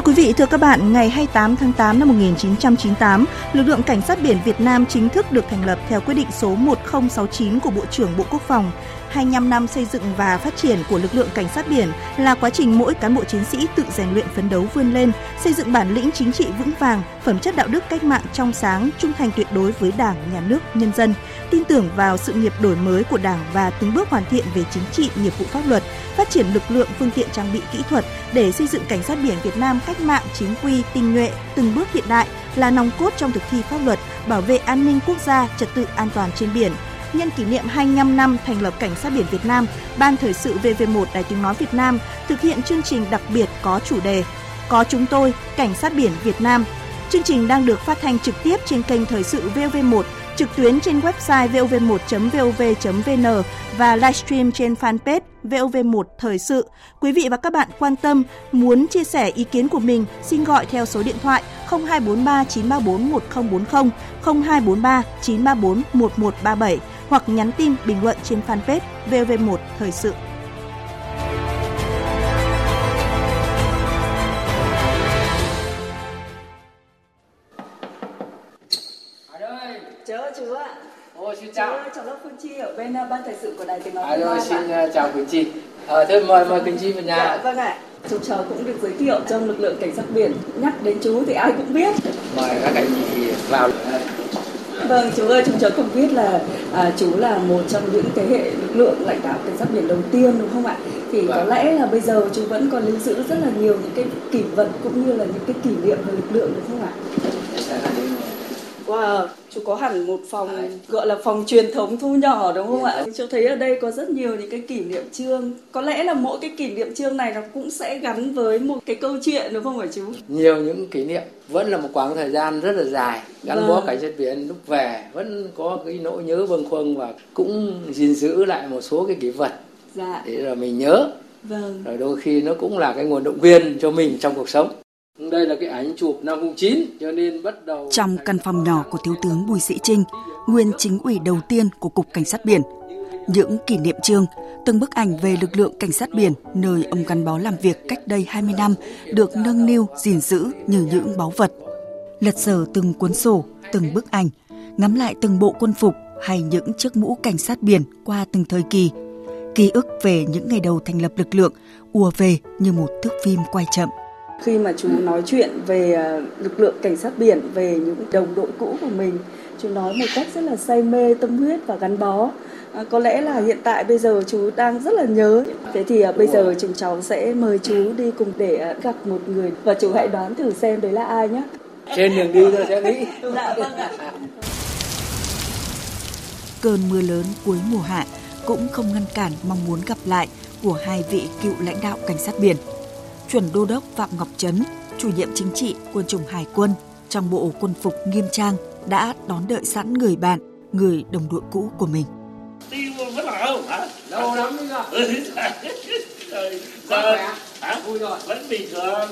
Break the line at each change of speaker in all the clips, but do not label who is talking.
Thưa quý vị, thưa các bạn, ngày 28 tháng 8 năm 1998, lực lượng cảnh sát biển Việt Nam chính thức được thành lập theo quyết định số 1069 của Bộ trưởng Bộ Quốc phòng. 25 năm xây dựng và phát triển của lực lượng cảnh sát biển là quá trình mỗi cán bộ chiến sĩ tự rèn luyện phấn đấu vươn lên, xây dựng bản lĩnh chính trị vững vàng, phẩm chất đạo đức cách mạng trong sáng, trung thành tuyệt đối với Đảng, Nhà nước, nhân dân, tin tưởng vào sự nghiệp đổi mới của Đảng và từng bước hoàn thiện về chính trị, nghiệp vụ pháp luật, phát triển lực lượng phương tiện trang bị kỹ thuật để xây dựng cảnh sát biển Việt Nam cách mạng chính quy, tinh nhuệ, từng bước hiện đại là nòng cốt trong thực thi pháp luật, bảo vệ an ninh quốc gia, trật tự an toàn trên biển – nhân kỷ niệm 25 năm thành lập Cảnh sát biển Việt Nam, Ban Thời sự VV1 Đài Tiếng Nói Việt Nam thực hiện chương trình đặc biệt có chủ đề Có chúng tôi, Cảnh sát biển Việt Nam. Chương trình đang được phát thanh trực tiếp trên kênh Thời sự VV1, trực tuyến trên website vov1.vov.vn và livestream trên fanpage VOV1 Thời sự. Quý vị và các bạn quan tâm, muốn chia sẻ ý kiến của mình, xin gọi theo số điện thoại 0243 934 1040, 0243 934 1137 hoặc nhắn tin bình luận trên fanpage VV1 Thời sự.
Chớ chú ạ.
Xin chào.
Chú Phương Chi ở bên uh, ban thời sự của Đài Tiếng Nói Việt Nam
xin uh, chào quý chị. À, thế mời mời quý chị vào nhà.
Dạ, vâng ạ. Chúng cháu cũng được giới thiệu trong lực lượng cảnh sát biển. Nhắc đến chú thì ai cũng biết.
Mời các anh chị vào.
Vâng, chú ơi, chúng cháu cũng biết là à, chú là một trong những thế hệ lực lượng lãnh đạo cảnh sát biển đầu tiên đúng không ạ? Thì có
Vâng.
lẽ là bây giờ chú vẫn còn lưu giữ rất là nhiều những cái kỷ vật cũng như là những cái kỷ niệm về lực lượng đúng không ạ? Wow, chú có hẳn một phòng gọi là phòng truyền thống thu nhỏ đúng không ạ? Chú thấy ở đây có rất nhiều những cái kỷ niệm chương. Có lẽ là mỗi cái kỷ niệm chương này nó cũng sẽ gắn với một cái câu chuyện đúng không hả chú?
Nhiều những kỷ niệm vẫn là một quãng thời gian rất là dài gắn
Vâng.
bó cảnh sát biển lúc về vẫn có cái nỗi nhớ bâng khuâng và cũng gìn giữ lại một số cái kỷ vật
Dạ,
để rồi mình nhớ
vâng.
rồi đôi khi nó cũng là cái nguồn động viên cho mình trong cuộc sống đây là cái ảnh chụp năm 09 cho nên bắt đầu
Trong căn phòng nhỏ của Thiếu tướng Bùi Sĩ Trinh, nguyên chính ủy đầu tiên của Cục Cảnh sát Biển, những kỷ niệm chương, từng bức ảnh về lực lượng cảnh sát biển nơi ông gắn bó làm việc cách đây 20 năm được nâng niu gìn giữ như những báu vật. Lật dở từng cuốn sổ, từng bức ảnh, ngắm lại từng bộ quân phục hay những chiếc mũ cảnh sát biển qua từng thời kỳ. Ký ức về những ngày đầu thành lập lực lượng ùa về như một thước phim quay chậm.
Khi mà chú nói chuyện về à, lực lượng cảnh sát biển, về những đồng đội cũ của mình, chú nói một cách rất là say mê, tâm huyết và gắn bó. À, có lẽ là hiện tại bây giờ chú đang rất là nhớ. Thế thì à, bây giờ chúng cháu sẽ mời chú đi cùng để à, gặp một người và chú hãy đoán thử xem đấy là ai nhé.
trên đường đi tôi sẽ nghĩ
Dạ vâng ạ.
Cơn mưa lớn cuối mùa hạ cũng không ngăn cản mong muốn gặp lại của hai vị cựu lãnh đạo cảnh sát biển. Chuẩn đô đốc Phạm Ngọc Trấn, chủ nhiệm chính trị quân chủng Hải quân trong bộ quân phục nghiêm trang đã đón đợi sẵn người bạn, người đồng đội cũ của mình.
đi vẫn là không hả?
Lâu lắm
ừ, rồi giờ hả? Vui rồi. Vẫn bình thường.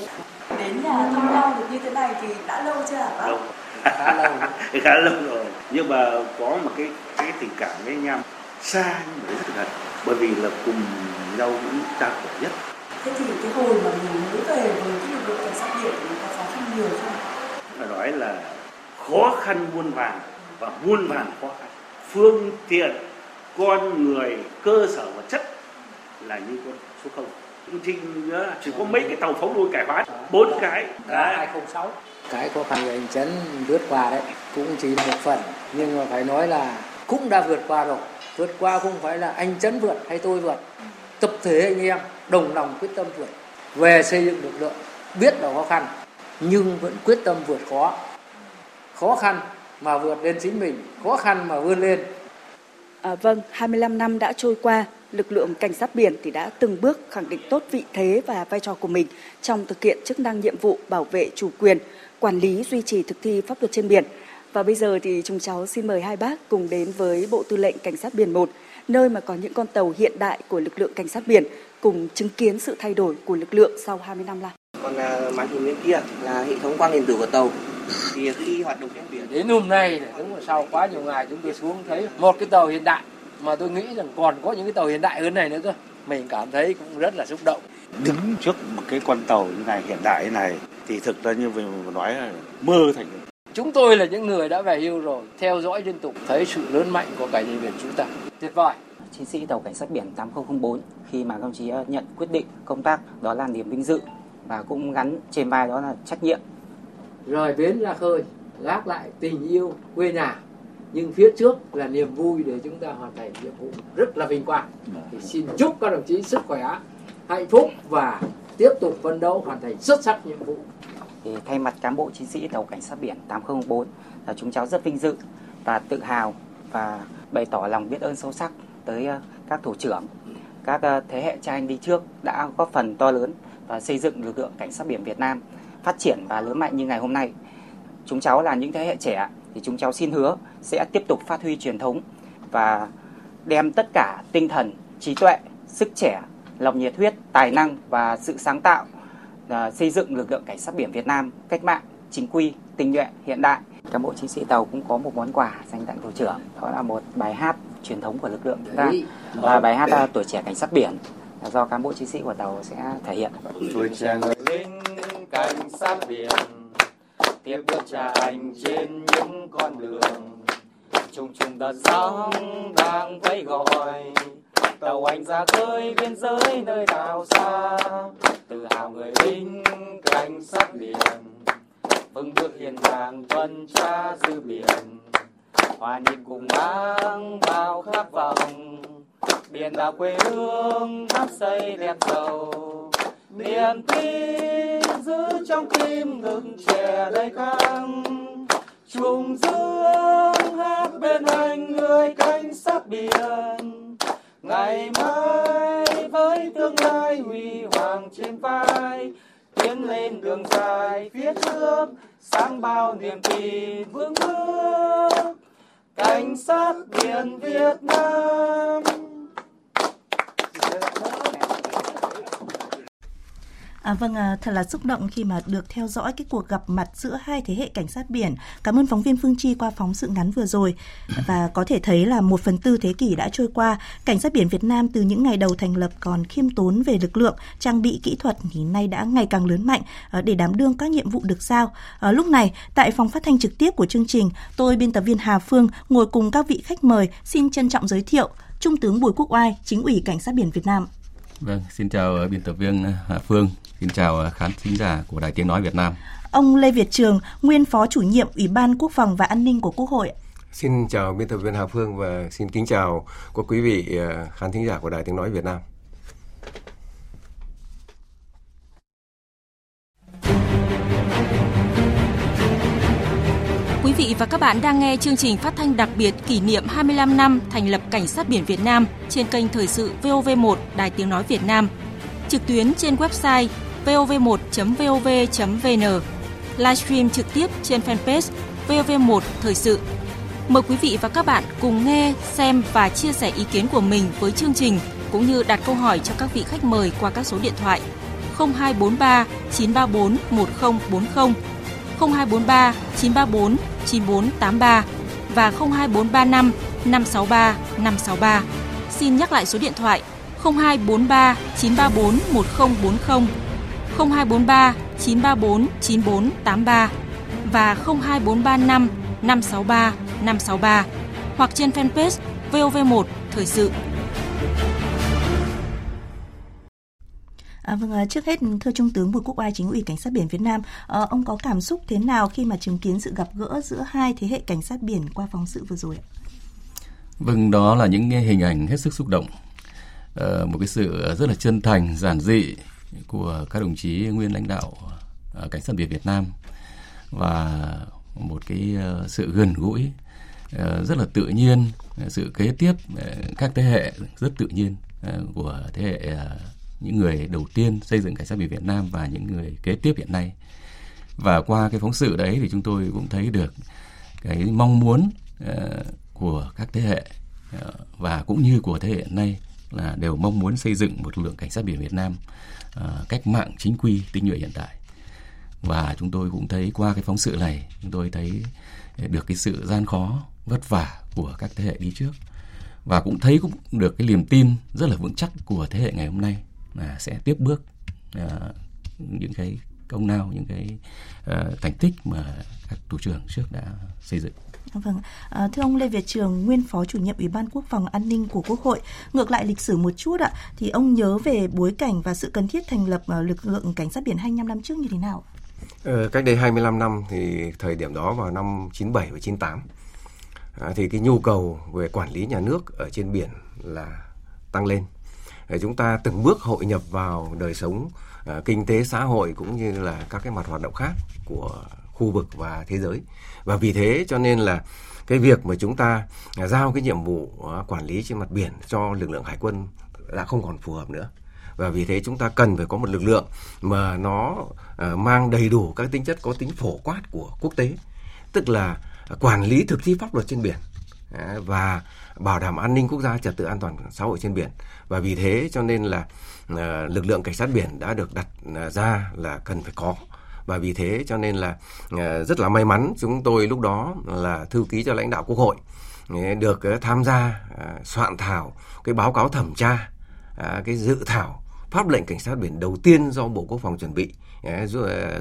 Đến nhà thăm nhau được như thế này thì đã lâu chưa hả bác?
khá lâu
khá lâu rồi. Nhưng mà có một cái cái tình cảm với nhau xa nhưng mà rất gần bởi vì là cùng nhau những gian khổ nhất
Thế thì cái hồi mà mình mới về với cái lực lượng cảnh sát biển thì có khó khăn nhiều không?
phải nói là khó khăn muôn vàn và muôn vàn khó khăn. Phương tiện con người cơ sở vật chất là như con số không. Chương trình á, chỉ có mấy cái tàu phóng đuôi cải hoán bốn cái.
Là
Đấy.
206 cái khó khăn của anh Trấn vượt qua đấy cũng chỉ là một phần. Nhưng mà phải nói là cũng đã vượt qua rồi. Vượt qua không phải là anh Trấn vượt hay tôi vượt tập thể anh em đồng lòng quyết tâm vượt. Về xây dựng lực lượng biết là khó khăn nhưng vẫn quyết tâm vượt khó. Khó khăn mà vượt lên chính mình khó khăn mà vươn lên.
À, vâng, 25 năm đã trôi qua, lực lượng cảnh sát biển thì đã từng bước khẳng định tốt vị thế và vai trò của mình trong thực hiện chức năng nhiệm vụ bảo vệ chủ quyền, quản lý duy trì thực thi pháp luật trên biển. Và bây giờ thì chúng cháu xin mời hai bác cùng đến với Bộ Tư lệnh Cảnh sát biển 1, nơi mà có những con tàu hiện đại của lực lượng cảnh sát biển cùng chứng kiến sự thay đổi của lực lượng sau 20 năm là.
còn à, màn hình bên kia là hệ thống quang điện tử của tàu thì khi hoạt động trên biển
đến hôm nay này, đúng là sau quá nhiều ngày chúng tôi xuống thấy một cái tàu hiện đại mà tôi nghĩ rằng còn có những cái tàu hiện đại hơn này nữa cơ mình cảm thấy cũng rất là xúc động
đứng trước một cái con tàu như này hiện đại như này thì thực ra như mình nói là mơ thành
Chúng tôi là những người đã về hưu rồi, theo dõi liên tục thấy sự lớn mạnh của cảnh sát biển chúng ta. Tuyệt vời.
Chiến sĩ tàu cảnh sát biển 8004 khi mà công chí nhận quyết định công tác đó là niềm vinh dự và cũng gắn trên vai đó là trách nhiệm.
Rời bến ra khơi, gác lại tình yêu quê nhà. Nhưng phía trước là niềm vui để chúng ta hoàn thành nhiệm vụ rất là vinh quang. Thì xin chúc các đồng chí sức khỏe, hạnh phúc và tiếp tục phấn đấu hoàn thành xuất sắc nhiệm vụ.
Thì thay mặt cán bộ chiến sĩ tàu cảnh sát biển 8004 là chúng cháu rất vinh dự và tự hào và bày tỏ lòng biết ơn sâu sắc tới ờ, các thủ trưởng, các ờ, thế hệ cha anh đi trước đã góp phần to lớn và xây dựng lực lượng cảnh sát biển Việt Nam phát triển và lớn mạnh như ngày hôm nay. Chúng cháu là những thế hệ trẻ thì chúng cháu xin hứa sẽ tiếp tục phát huy truyền thống và đem tất cả tinh thần, trí tuệ, sức trẻ, lòng nhiệt huyết, tài năng và sự sáng tạo ờ, xây dựng lực lượng cảnh sát biển Việt Nam cách mạng, chính quy, tinh nhuệ, hiện đại. Cán bộ chiến sĩ tàu cũng có một món quà dành tặng thủ trưởng, đó là một bài hát truyền thống của lực lượng chúng ta. Và bài hát à, tuổi trẻ cảnh sát biển là do cán bộ chiến sĩ của tàu sẽ thể hiện.
tuổi trẻ người lính cảnh sát biển tiếp bước cha anh trên những con đường. Chung chung đợt sóng đang vẫy gọi tàu anh ra khơi biên giới nơi đảo xa. Tự hào người lính cảnh sát biển vững bước hiền hàng tuần tra dư biển. Hòa nhịp cùng mang bao khát vọng biển đảo quê hương đắp xây đẹp giàu niềm tin giữ trong tim ngực trẻ đầy căng. Trùng dương hát bên anh người canh sát biển. Ngày mai với tương lai huy hoàng trên vai tiến lên đường dài phía trước, sáng bao niềm tin vững bước. Cảnh sát biển Việt Nam.
À, vâng, à, thật là xúc động khi mà được theo dõi cái cuộc gặp mặt giữa hai thế hệ cảnh sát biển. Cảm ơn phóng viên Phương Chi qua phóng sự ngắn vừa rồi. Và có thể thấy là một phần tư thế kỷ đã trôi qua, cảnh sát biển Việt Nam từ những ngày đầu thành lập còn khiêm tốn về lực lượng, trang bị kỹ thuật thì nay đã ngày càng lớn mạnh à, để đảm đương các nhiệm vụ được giao. À, lúc này, tại phòng phát thanh trực tiếp của chương trình, tôi biên tập viên Hà Phương ngồi cùng các vị khách mời xin trân trọng giới thiệu Trung tướng Bùi Quốc Oai, chính ủy cảnh sát biển Việt Nam.
Vâng, xin chào biên tập viên Hà Phương, xin chào ờ, khán thính giả của Đài Tiếng Nói Việt Nam.
Ông Lê Việt Trường, nguyên Phó chủ nhiệm Ủy ban Quốc phòng và An ninh của Quốc hội.
Xin chào biên tập viên Hà Phương và xin kính chào các quý vị ờ, khán thính giả của Đài Tiếng Nói Việt Nam.
Quý vị và các bạn đang nghe chương trình phát thanh đặc biệt kỷ niệm 25 năm thành lập Cảnh sát biển Việt Nam trên kênh Thời sự VOV1 Đài Tiếng Nói Việt Nam. Trực tuyến trên website vov1.vov.vn. Livestream trực tiếp trên fanpage VOV1 Thời sự. Mời quý vị và các bạn cùng nghe, xem và chia sẻ ý kiến của mình với chương trình cũng như đặt câu hỏi cho các vị khách mời qua các số điện thoại 0243 934 1040 0243 934 9483 và 02435 563 563. Xin nhắc lại số điện thoại 0243 934 1040 0243 934 9483 và 02435 563 563 hoặc trên fanpage VOV1 Thời sự.
À, vâng, à, trước hết thưa Trung tướng Bùi Quốc Oai, chính ủy cảnh sát biển Việt Nam, à, ông có cảm xúc thế nào khi mà chứng kiến sự gặp gỡ giữa hai thế hệ cảnh sát biển qua phóng sự vừa rồi ạ?
Vâng, đó là những hình ảnh hết sức xúc động. À, một cái sự rất là chân thành, giản dị của các đồng chí nguyên lãnh đạo à, cảnh sát biển Việt Nam và một cái ờ, sự gần gũi ờ, rất là tự nhiên, sự kế tiếp ờ, các thế hệ rất tự nhiên của thế hệ những người đầu tiên xây dựng cảnh sát biển Việt Nam và những người kế tiếp hiện nay. Và qua cái phóng sự đấy thì chúng tôi cũng thấy được cái mong muốn của các thế hệ và cũng như của thế hệ hiện nay là đều mong muốn xây dựng một lực lượng cảnh sát biển Việt Nam à, cách mạng chính quy tinh nhuệ hiện tại Và chúng tôi cũng thấy qua cái phóng sự này chúng tôi thấy ờ, được cái sự gian khó vất vả của các thế hệ đi trước. Và cũng thấy cũng được cái niềm tin rất là vững chắc của thế hệ ngày hôm nay là sẽ tiếp bước à, những cái công lao những cái uh, thành tích mà các thủ trưởng trước đã xây dựng
Vâng, à, thưa ông Lê Việt Trường, nguyên phó chủ nhiệm Ủy ban Quốc phòng An ninh của Quốc hội, ngược lại lịch sử một chút ạ, thì ông nhớ về bối cảnh và sự cần thiết thành lập uh, lực lượng cảnh sát biển 25 năm trước như thế nào?
Ờ, cách đây 25 năm thì thời điểm đó vào năm 97 và 98 à, thì cái nhu cầu về quản lý nhà nước ở trên biển là tăng lên. Để chúng ta từng bước hội nhập vào đời sống uh, kinh tế xã hội cũng như là các cái mặt hoạt động khác của khu vực và thế giới. Và vì thế cho nên là cái việc mà chúng ta à, giao cái nhiệm vụ à, quản lý trên mặt biển cho lực lượng hải quân đã không còn phù hợp nữa. Và vì thế chúng ta cần phải có một lực lượng mà nó à, mang đầy đủ các tính chất có tính phổ quát của quốc tế. Tức là quản lý thực thi pháp luật trên biển và bảo đảm an ninh quốc gia trật tự an toàn xã hội trên biển. Và vì thế cho nên là Ờ, lực lượng cảnh sát biển đã được đặt ờ, ra là cần phải có. Và vì thế cho nên là ờ, rất là may mắn chúng tôi lúc đó là thư ký cho lãnh đạo quốc hội được tham gia soạn thảo cái báo cáo thẩm tra cái dự thảo pháp lệnh cảnh sát biển đầu tiên do Bộ Quốc phòng chuẩn bị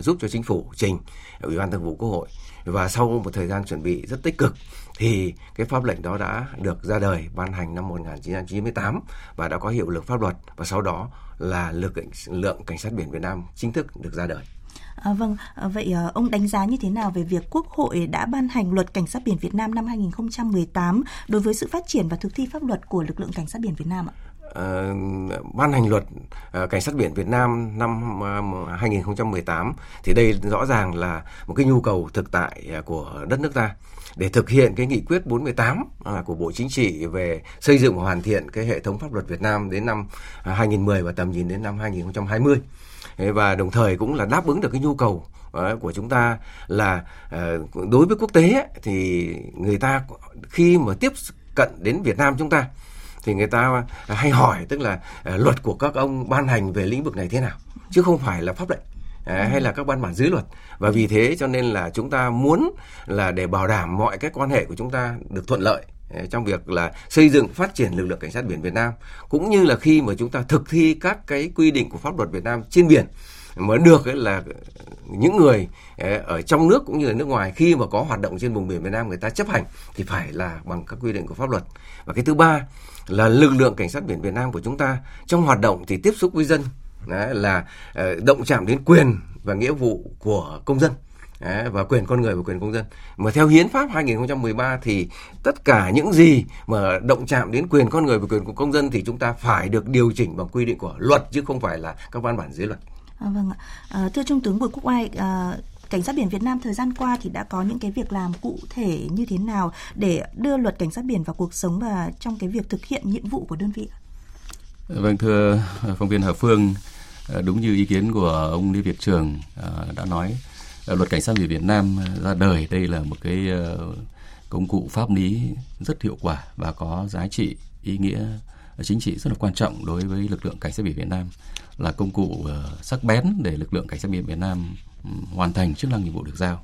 giúp cho chính phủ trình Ủy ban Thường vụ Quốc hội và sau một thời gian chuẩn bị rất tích cực thì cái pháp lệnh đó đã được ra đời ban hành năm 1998 và đã có hiệu lực pháp luật và sau đó là lực lượng cảnh sát biển Việt Nam chính thức được ra đời.
À, vâng, à, vậy à, ông đánh giá như thế nào về việc Quốc hội đã ban hành luật cảnh sát biển Việt Nam năm 2018 đối với sự phát triển và thực thi pháp luật của lực lượng cảnh sát biển Việt Nam ạ?
Uh, ban hành luật uh, cảnh sát biển Việt Nam năm ờ, uh, 2018 thì đây rõ ràng là một cái nhu cầu thực tại uh, của đất nước ta. Để thực hiện cái nghị quyết 48 uh, của Bộ Chính trị về xây dựng và hoàn thiện cái hệ thống pháp luật Việt Nam đến năm uh, 2010 và tầm nhìn đến năm 2020 và đồng thời cũng là đáp ứng được cái nhu cầu của chúng ta là đối với quốc tế thì người ta khi mà tiếp cận đến Việt Nam chúng ta thì người ta hay hỏi tức là ờ, luật của các ông ban hành về lĩnh vực này thế nào? Chứ không phải là pháp lệnh hay là các văn bản dưới luật. Và vì thế cho nên là chúng ta muốn là để bảo đảm mọi cái quan hệ của chúng ta được thuận lợi trong việc là xây dựng phát triển lực lượng cảnh sát biển Việt Nam. Cũng như là khi mà chúng ta thực thi các cái quy định của pháp luật Việt Nam trên biển mà được ấy là những người ở trong nước cũng như là nước ngoài khi mà có hoạt động trên vùng biển Việt Nam người ta chấp hành thì phải là bằng các quy định của pháp luật. Và cái thứ ba là lực lượng cảnh sát biển Việt Nam của chúng ta trong hoạt động thì tiếp xúc với dân đấy, là ờ, động chạm đến quyền và nghĩa vụ của công dân Đấy, và quyền con người và quyền công dân. Mà theo hiến pháp 2013 thì tất cả những gì mà động chạm đến quyền con người và quyền của công dân thì chúng ta phải được điều chỉnh bằng quy định của luật chứ không phải là các văn bản dưới luật.
À, vâng ạ. À, thưa Trung tướng Bùi Quốc Oai, à, Cảnh sát biển Việt Nam thời gian qua thì đã có những cái việc làm cụ thể như thế nào để đưa luật cảnh sát biển vào cuộc sống và trong cái việc thực hiện nhiệm vụ của đơn vị?
Vâng thưa à, phóng viên Hà Phương, à, đúng như ý kiến của ông Lê Việt Trường à, đã nói luật cảnh sát biển Việt Nam ra đời đây là một cái công cụ pháp lý rất hiệu quả và có giá trị ý nghĩa chính trị rất là quan trọng đối với lực lượng cảnh sát biển Việt Nam là công cụ sắc bén để lực lượng cảnh sát biển Việt Nam hoàn thành chức năng nhiệm vụ được giao.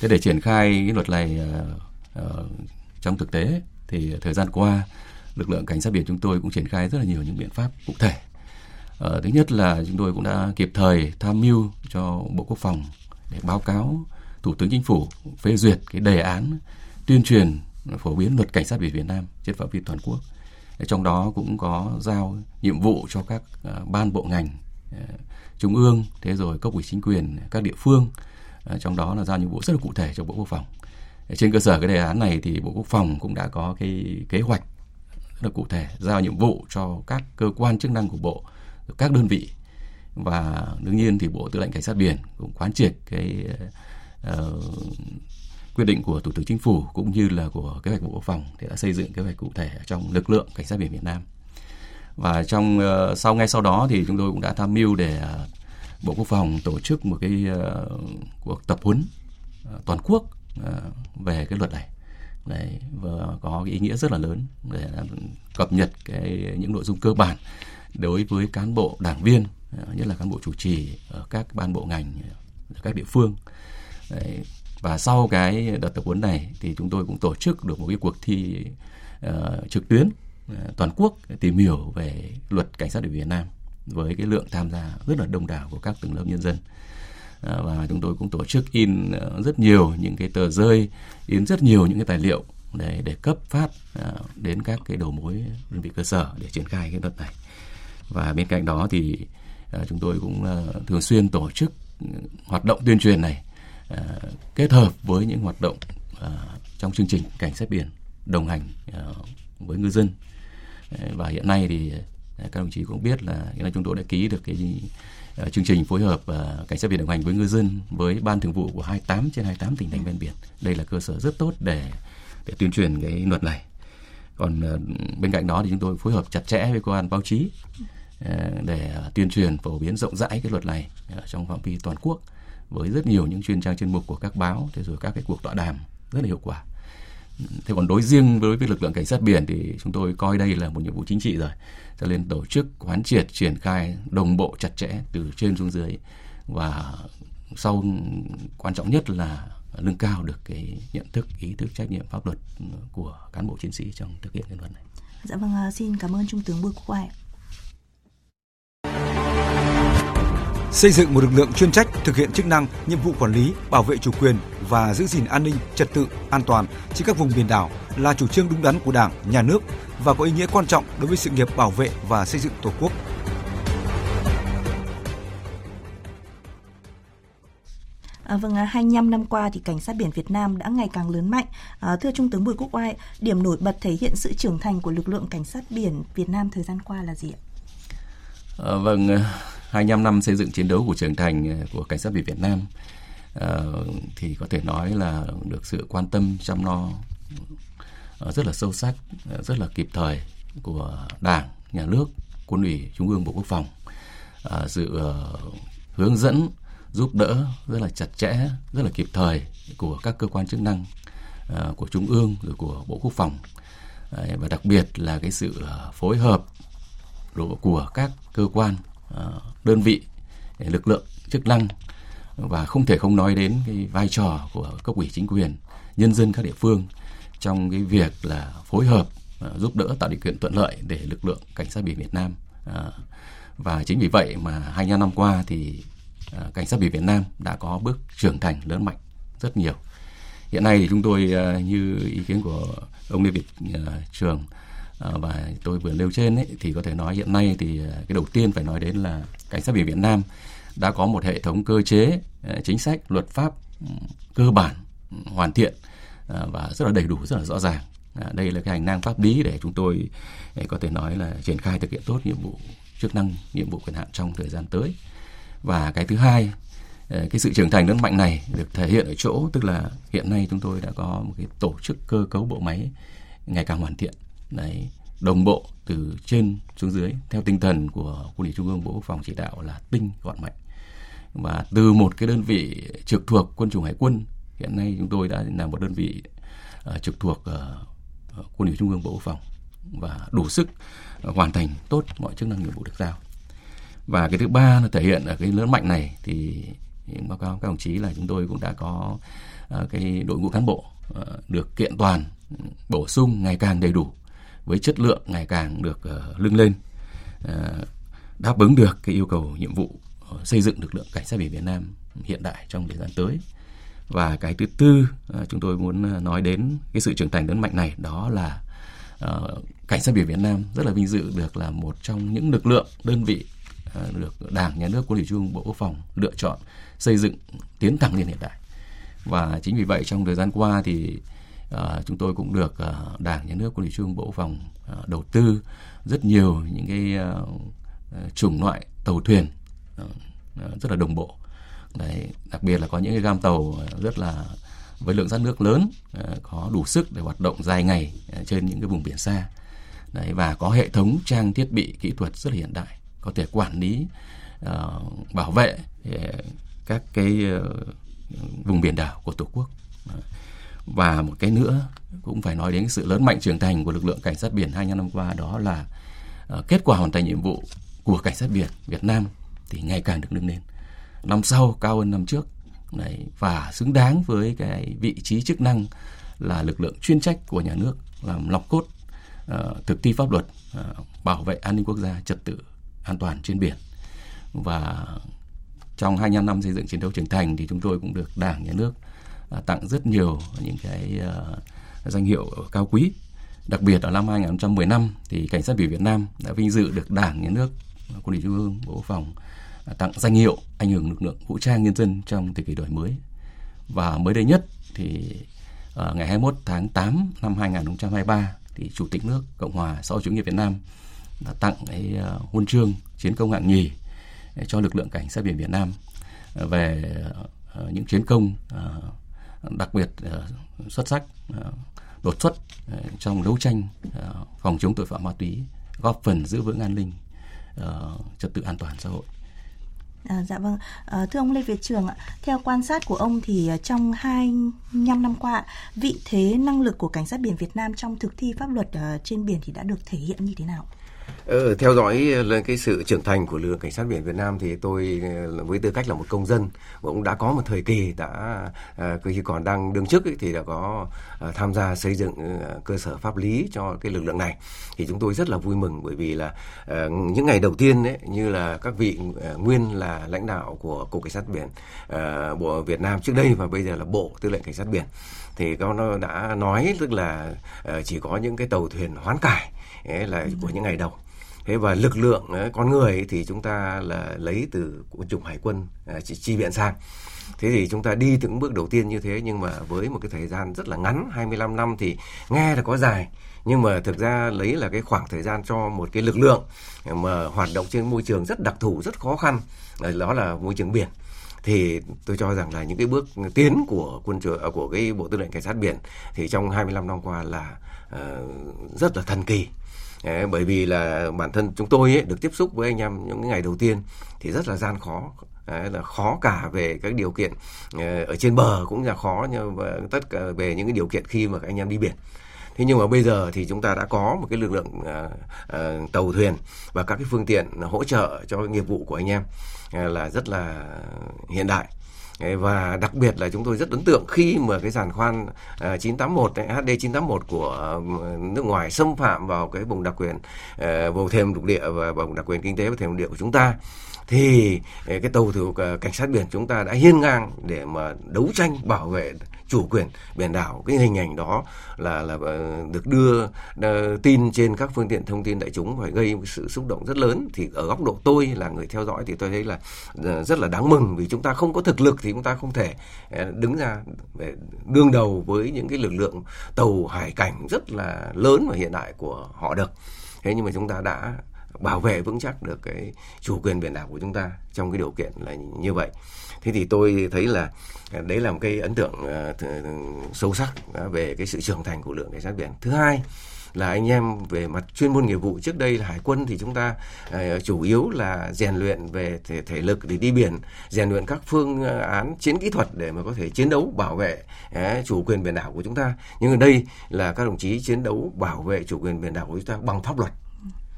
Thế để triển khai cái luật này ờ, ờ, trong thực tế thì thời gian qua, lực lượng cảnh sát biển chúng tôi cũng triển khai rất là nhiều những biện pháp cụ thể. Ờ, thứ nhất là chúng tôi cũng đã kịp thời tham mưu cho Bộ Quốc phòng để báo cáo Thủ tướng Chính phủ phê duyệt cái đề án tuyên truyền phổ biến luật cảnh sát biển Việt Nam trên phạm vi toàn quốc. Trong đó cũng có giao nhiệm vụ cho các ban bộ ngành Ờ, trung ương, thế rồi cấp ủy chính quyền các địa phương. Ờ, trong đó là giao nhiệm vụ rất là cụ thể cho Bộ Quốc phòng. Ờ, trên cơ sở cái đề án này thì Bộ Quốc phòng cũng đã có cái kế hoạch rất là cụ thể giao nhiệm vụ cho các cơ quan chức năng của bộ, các đơn vị và đương nhiên thì bộ tư lệnh cảnh sát biển cũng quán triệt cái uh, quyết định của thủ tướng chính phủ cũng như là của kế hoạch bộ quốc phòng thì đã xây dựng kế hoạch cụ thể trong lực lượng cảnh sát biển việt nam và trong uh, sau ngay sau đó thì chúng tôi cũng đã tham mưu để uh, bộ quốc phòng tổ chức một cái uh, cuộc tập huấn uh, toàn quốc uh, về cái luật này Đấy, và có cái ý nghĩa rất là lớn để cập nhật cái những nội dung cơ bản đối với cán bộ đảng viên nhất là cán bộ chủ trì ở các ban bộ ngành ở các địa phương Đấy. và sau cái đợt tập huấn này thì chúng tôi cũng tổ chức được một cái cuộc thi uh, trực tuyến Ờ, toàn quốc tìm hiểu về luật cảnh sát biển Việt Nam với cái lượng tham gia rất là đông đảo của các tầng lớp nhân dân. Ờ, và chúng tôi cũng tổ chức in ờ, rất nhiều những cái tờ rơi, in rất nhiều những cái tài liệu để để cấp phát đến các cái đầu mối đơn vị cơ sở để triển khai cái luật này. Và bên cạnh đó thì chúng tôi cũng thường xuyên tổ chức hoạt động tuyên truyền này kết hợp với những hoạt động trong chương trình cảnh sát biển đồng hành với ngư dân và hiện nay thì à, các đồng chí cũng biết là hiện nay chúng tôi đã ký được cái à, chương trình phối hợp à, cảnh sát biển đồng hành với ngư dân với ban thường vụ của 28 trên 28 tỉnh thành ven biển. Đây là cơ sở rất tốt để để tuyên truyền cái luật này. Còn bên cạnh đó thì chúng tôi phối hợp chặt chẽ với cơ quan báo chí để tuyên truyền phổ biến rộng rãi cái luật này trong phạm vi toàn quốc với rất nhiều những chuyên trang chuyên mục của các báo, thế rồi các cái cuộc tọa đàm rất là hiệu quả thế còn đối riêng với lực lượng cảnh sát biển thì chúng tôi coi đây là một nhiệm vụ chính trị rồi cho nên tổ chức quán triệt triển khai đồng bộ chặt chẽ từ trên xuống dưới và sau quan trọng nhất là nâng cao được cái nhận thức ý thức trách nhiệm pháp luật của cán bộ chiến sĩ trong thực hiện cái luật này.
Dạ vâng, à, xin cảm ơn Trung tướng Bùi Quốc Oai.
Xây dựng một lực lượng chuyên trách thực hiện chức năng, nhiệm vụ quản lý, bảo vệ chủ quyền và giữ gìn an ninh, trật tự, an toàn trên các vùng biển đảo là chủ trương đúng đắn của Đảng, Nhà nước và có ý nghĩa quan trọng đối với sự nghiệp bảo vệ và xây dựng Tổ quốc.
À, vâng, 25 năm qua thì cảnh sát biển Việt Nam đã ngày càng lớn mạnh. À, thưa Trung tướng Bùi Quốc Oai, điểm nổi bật thể hiện sự trưởng thành của lực lượng cảnh sát biển Việt Nam thời gian qua là gì ạ?
À, vâng, 25 năm xây dựng chiến đấu của trưởng thành ờ, của cảnh sát biển Việt Nam. Ờ, thì có thể nói là được sự quan tâm chăm lo ờ, rất là sâu sắc, rất là kịp thời của Đảng, Nhà nước, Quân ủy Trung ương Bộ Quốc phòng, sự hướng dẫn, giúp đỡ rất là chặt chẽ, rất là kịp thời của các cơ quan chức năng của Trung ương rồi của Bộ Quốc phòng. Và đặc biệt là cái sự phối hợp của các cơ quan À, đơn vị lực lượng, chức năng và không thể không nói đến cái vai trò của cấp ủy chính quyền, nhân dân các địa phương trong cái việc là phối hợp à, giúp đỡ tạo điều kiện thuận lợi để lực lượng cảnh sát biển Việt Nam à, và chính vì vậy mà 25 năm qua thì cảnh sát biển Việt Nam đã có bước trưởng thành lớn mạnh rất nhiều. Hiện nay thì chúng tôi như ý kiến của ông Lê Việt Trường Ờ, và tôi vừa nêu trên ấy, thì có thể nói hiện nay thì ờ, cái đầu tiên phải nói đến là cảnh sát biển Việt Nam đã có một hệ thống cơ chế ờ, chính sách luật pháp ừ, cơ bản ừ, hoàn thiện và rất là đầy đủ rất là rõ ràng. Đây là cái hành lang pháp lý để chúng tôi có thể nói là triển khai thực hiện tốt nhiệm vụ chức năng nhiệm vụ quyền hạn trong thời gian tới. Và cái thứ hai cái sự trưởng thành lớn mạnh này được thể hiện ở chỗ tức là hiện nay chúng tôi đã có một cái tổ chức cơ cấu bộ máy ngày càng hoàn thiện đấy đồng bộ từ trên xuống dưới theo tinh thần của quân ủy trung ương bộ quốc phòng chỉ đạo là tinh gọn mạnh. Và từ một cái đơn vị trực thuộc quân chủng hải quân hiện nay chúng tôi đã là một đơn vị uh, trực thuộc uh, quân ủy trung ương bộ quốc phòng. Và đủ sức uh, hoàn thành tốt mọi chức năng nhiệm vụ được giao. Và cái thứ ba là thể hiện ở cái lớn mạnh này thì báo cáo các đồng chí là chúng tôi cũng đã có uh, cái đội ngũ cán bộ uh, được kiện toàn bổ sung ngày càng đầy đủ với chất lượng ngày càng được uh, lưng lên uh, đáp ứng được cái yêu cầu nhiệm vụ ờ, xây dựng lực lượng cảnh sát biển Việt Nam hiện đại trong thời gian tới. Và cái thứ tư uh, chúng tôi muốn nói đến cái sự trưởng thành lớn mạnh này đó là uh, cảnh sát biển Việt Nam rất là vinh dự được là một trong những lực lượng đơn vị uh, được Đảng, Nhà nước, Quân ủy Trung Bộ Quốc phòng lựa chọn xây dựng tiến thẳng lên hiện đại. Và chính vì vậy trong thời gian qua thì Ờ, chúng tôi cũng được ờ, Đảng, Nhà nước, Quân ủy Trung Bộ phòng ờ, đầu tư rất nhiều những cái chủng loại tàu thuyền rất là đồng bộ. Đấy, đặc biệt là có những cái gam tàu rất là với lượng rác nước lớn có đủ sức để hoạt động dài ngày trên những cái vùng biển xa. Đấy, và có hệ thống trang thiết bị kỹ thuật rất là hiện đại, có thể quản lý uh, bảo vệ uh, các cái uh, vùng biển đảo của Tổ quốc. Uh, và một cái nữa cũng phải nói đến sự lớn mạnh trưởng thành của lực lượng cảnh sát biển 25 năm qua đó là uh, kết quả hoàn thành nhiệm vụ của cảnh sát biển Việt Nam thì ngày càng được nâng lên. Năm sau cao hơn năm trước Đấy, và xứng đáng với cái vị trí chức năng là lực lượng chuyên trách của nhà nước làm lọc cốt uh, thực thi pháp luật uh, bảo vệ an ninh quốc gia trật tự an toàn trên biển và trong 25 năm xây dựng chiến đấu trưởng thành thì chúng tôi cũng được Đảng nhà nước À, tặng rất nhiều những cái ờ, danh hiệu cao quý. Đặc biệt ở năm 2015 thì cảnh sát biển Việt Nam đã vinh dự được Đảng nhà nước, quân ủy trung ương, bộ quốc phòng à, tặng danh hiệu anh hùng lực lượng vũ trang nhân dân trong thời kỳ đổi mới. Và mới đây nhất thì ờ, ngày 21 tháng 8 năm 2023 thì Chủ tịch nước Cộng hòa xã hội chủ nghĩa Việt Nam đã tặng cái ờ, huân chương chiến công hạng nhì cho lực lượng cảnh sát biển Việt Nam về những chiến công đặc biệt ờ, xuất sắc ờ, đột xuất ờ, trong đấu tranh phòng chống tội phạm ma túy góp phần giữ vững an ninh trật tự an toàn xã hội
À, dạ vâng, à, thưa ông Lê Việt Trường, theo quan sát của ông thì trong 25 năm qua, vị thế năng lực của cảnh sát biển Việt Nam trong thực thi pháp luật uh, trên biển thì đã được thể hiện như thế nào?
Ừ, theo dõi ờ, cái sự trưởng thành của lực lượng cảnh sát biển Việt Nam thì tôi ờ, với tư cách là một công dân cũng đã có một thời kỳ đã khi còn đang đương chức ấy, thì đã có tham gia xây dựng cơ sở pháp lý cho cái lực lượng này. Thì chúng tôi rất là vui mừng bởi vì là những ngày đầu tiên ấy như là các vị nguyên là lãnh đạo của cục cảnh sát biển bộ Việt Nam trước đây và bây giờ là bộ tư lệnh cảnh sát biển thì nó đã nói tức là chỉ có những cái tàu thuyền hoán cải ấy là của những ngày đầu. Thế và lực lượng con người thì chúng ta là lấy từ quân chủng hải quân à, chi viện sang. Thế thì chúng ta đi từng bước đầu tiên như thế nhưng mà với một cái thời gian rất là ngắn 25 năm thì nghe là có dài. Nhưng mà thực ra lấy là cái khoảng thời gian cho một cái lực lượng mà hoạt động trên môi trường rất đặc thù rất khó khăn. Đó là môi trường biển thì tôi cho rằng là những cái bước tiến của quân trường à, của cái bộ tư lệnh cảnh sát biển thì trong 25 năm qua là uh, rất là thần kỳ. Đấy, bởi vì là bản thân chúng tôi ấy, được tiếp xúc với anh em những ngày đầu tiên thì rất là gian khó Đấy, là khó cả về các điều kiện ờ, ở trên bờ cũng là khó nhưng mà tất cả về những cái điều kiện khi mà các anh em đi biển. Thế nhưng mà bây giờ thì chúng ta đã có một cái lực lượng uh, uh, tàu thuyền và các cái phương tiện hỗ trợ cho nghiệp vụ của anh em là rất là hiện đại. Và đặc biệt là chúng tôi rất ấn tượng khi mà cái giàn khoan 981 HD 981 của ờ, nước ngoài xâm phạm vào cái vùng đặc quyền ờ, vùng thềm lục địa và vùng đặc quyền kinh tế và thềm lục địa của chúng ta, thì cái tàu thủy ờ, cảnh sát biển chúng ta đã hiên ngang để mà đấu tranh bảo vệ chủ quyền biển đảo. Cái hình ảnh đó là là ờ, được đưa ờ, tin trên các phương tiện thông tin đại chúng phải gây một sự xúc động rất lớn. Thì ở góc độ tôi là người theo dõi thì tôi thấy là ờ, rất là đáng mừng vì chúng ta không có thực lực thì chúng ta không thể đứng ra để đương đầu với những cái lực lượng tàu hải cảnh rất là lớn và hiện đại của họ được. Thế nhưng mà chúng ta đã bảo vệ vững chắc được cái chủ quyền biển đảo của chúng ta trong cái điều kiện là như vậy thế thì tôi thấy là à, đấy là một cái ấn tượng à, sâu sắc à, về cái sự trưởng thành của lượng cảnh sát biển. Thứ hai là anh em về mặt chuyên môn nghiệp vụ trước đây là hải quân thì chúng ta uh, chủ yếu là rèn luyện về thể, thể lực để đi biển rèn luyện các phương án chiến kỹ thuật để mà có thể chiến đấu bảo vệ uh, chủ quyền biển đảo của chúng ta. Nhưng ở đây là các đồng chí chiến đấu bảo vệ chủ quyền biển đảo của chúng ta bằng pháp luật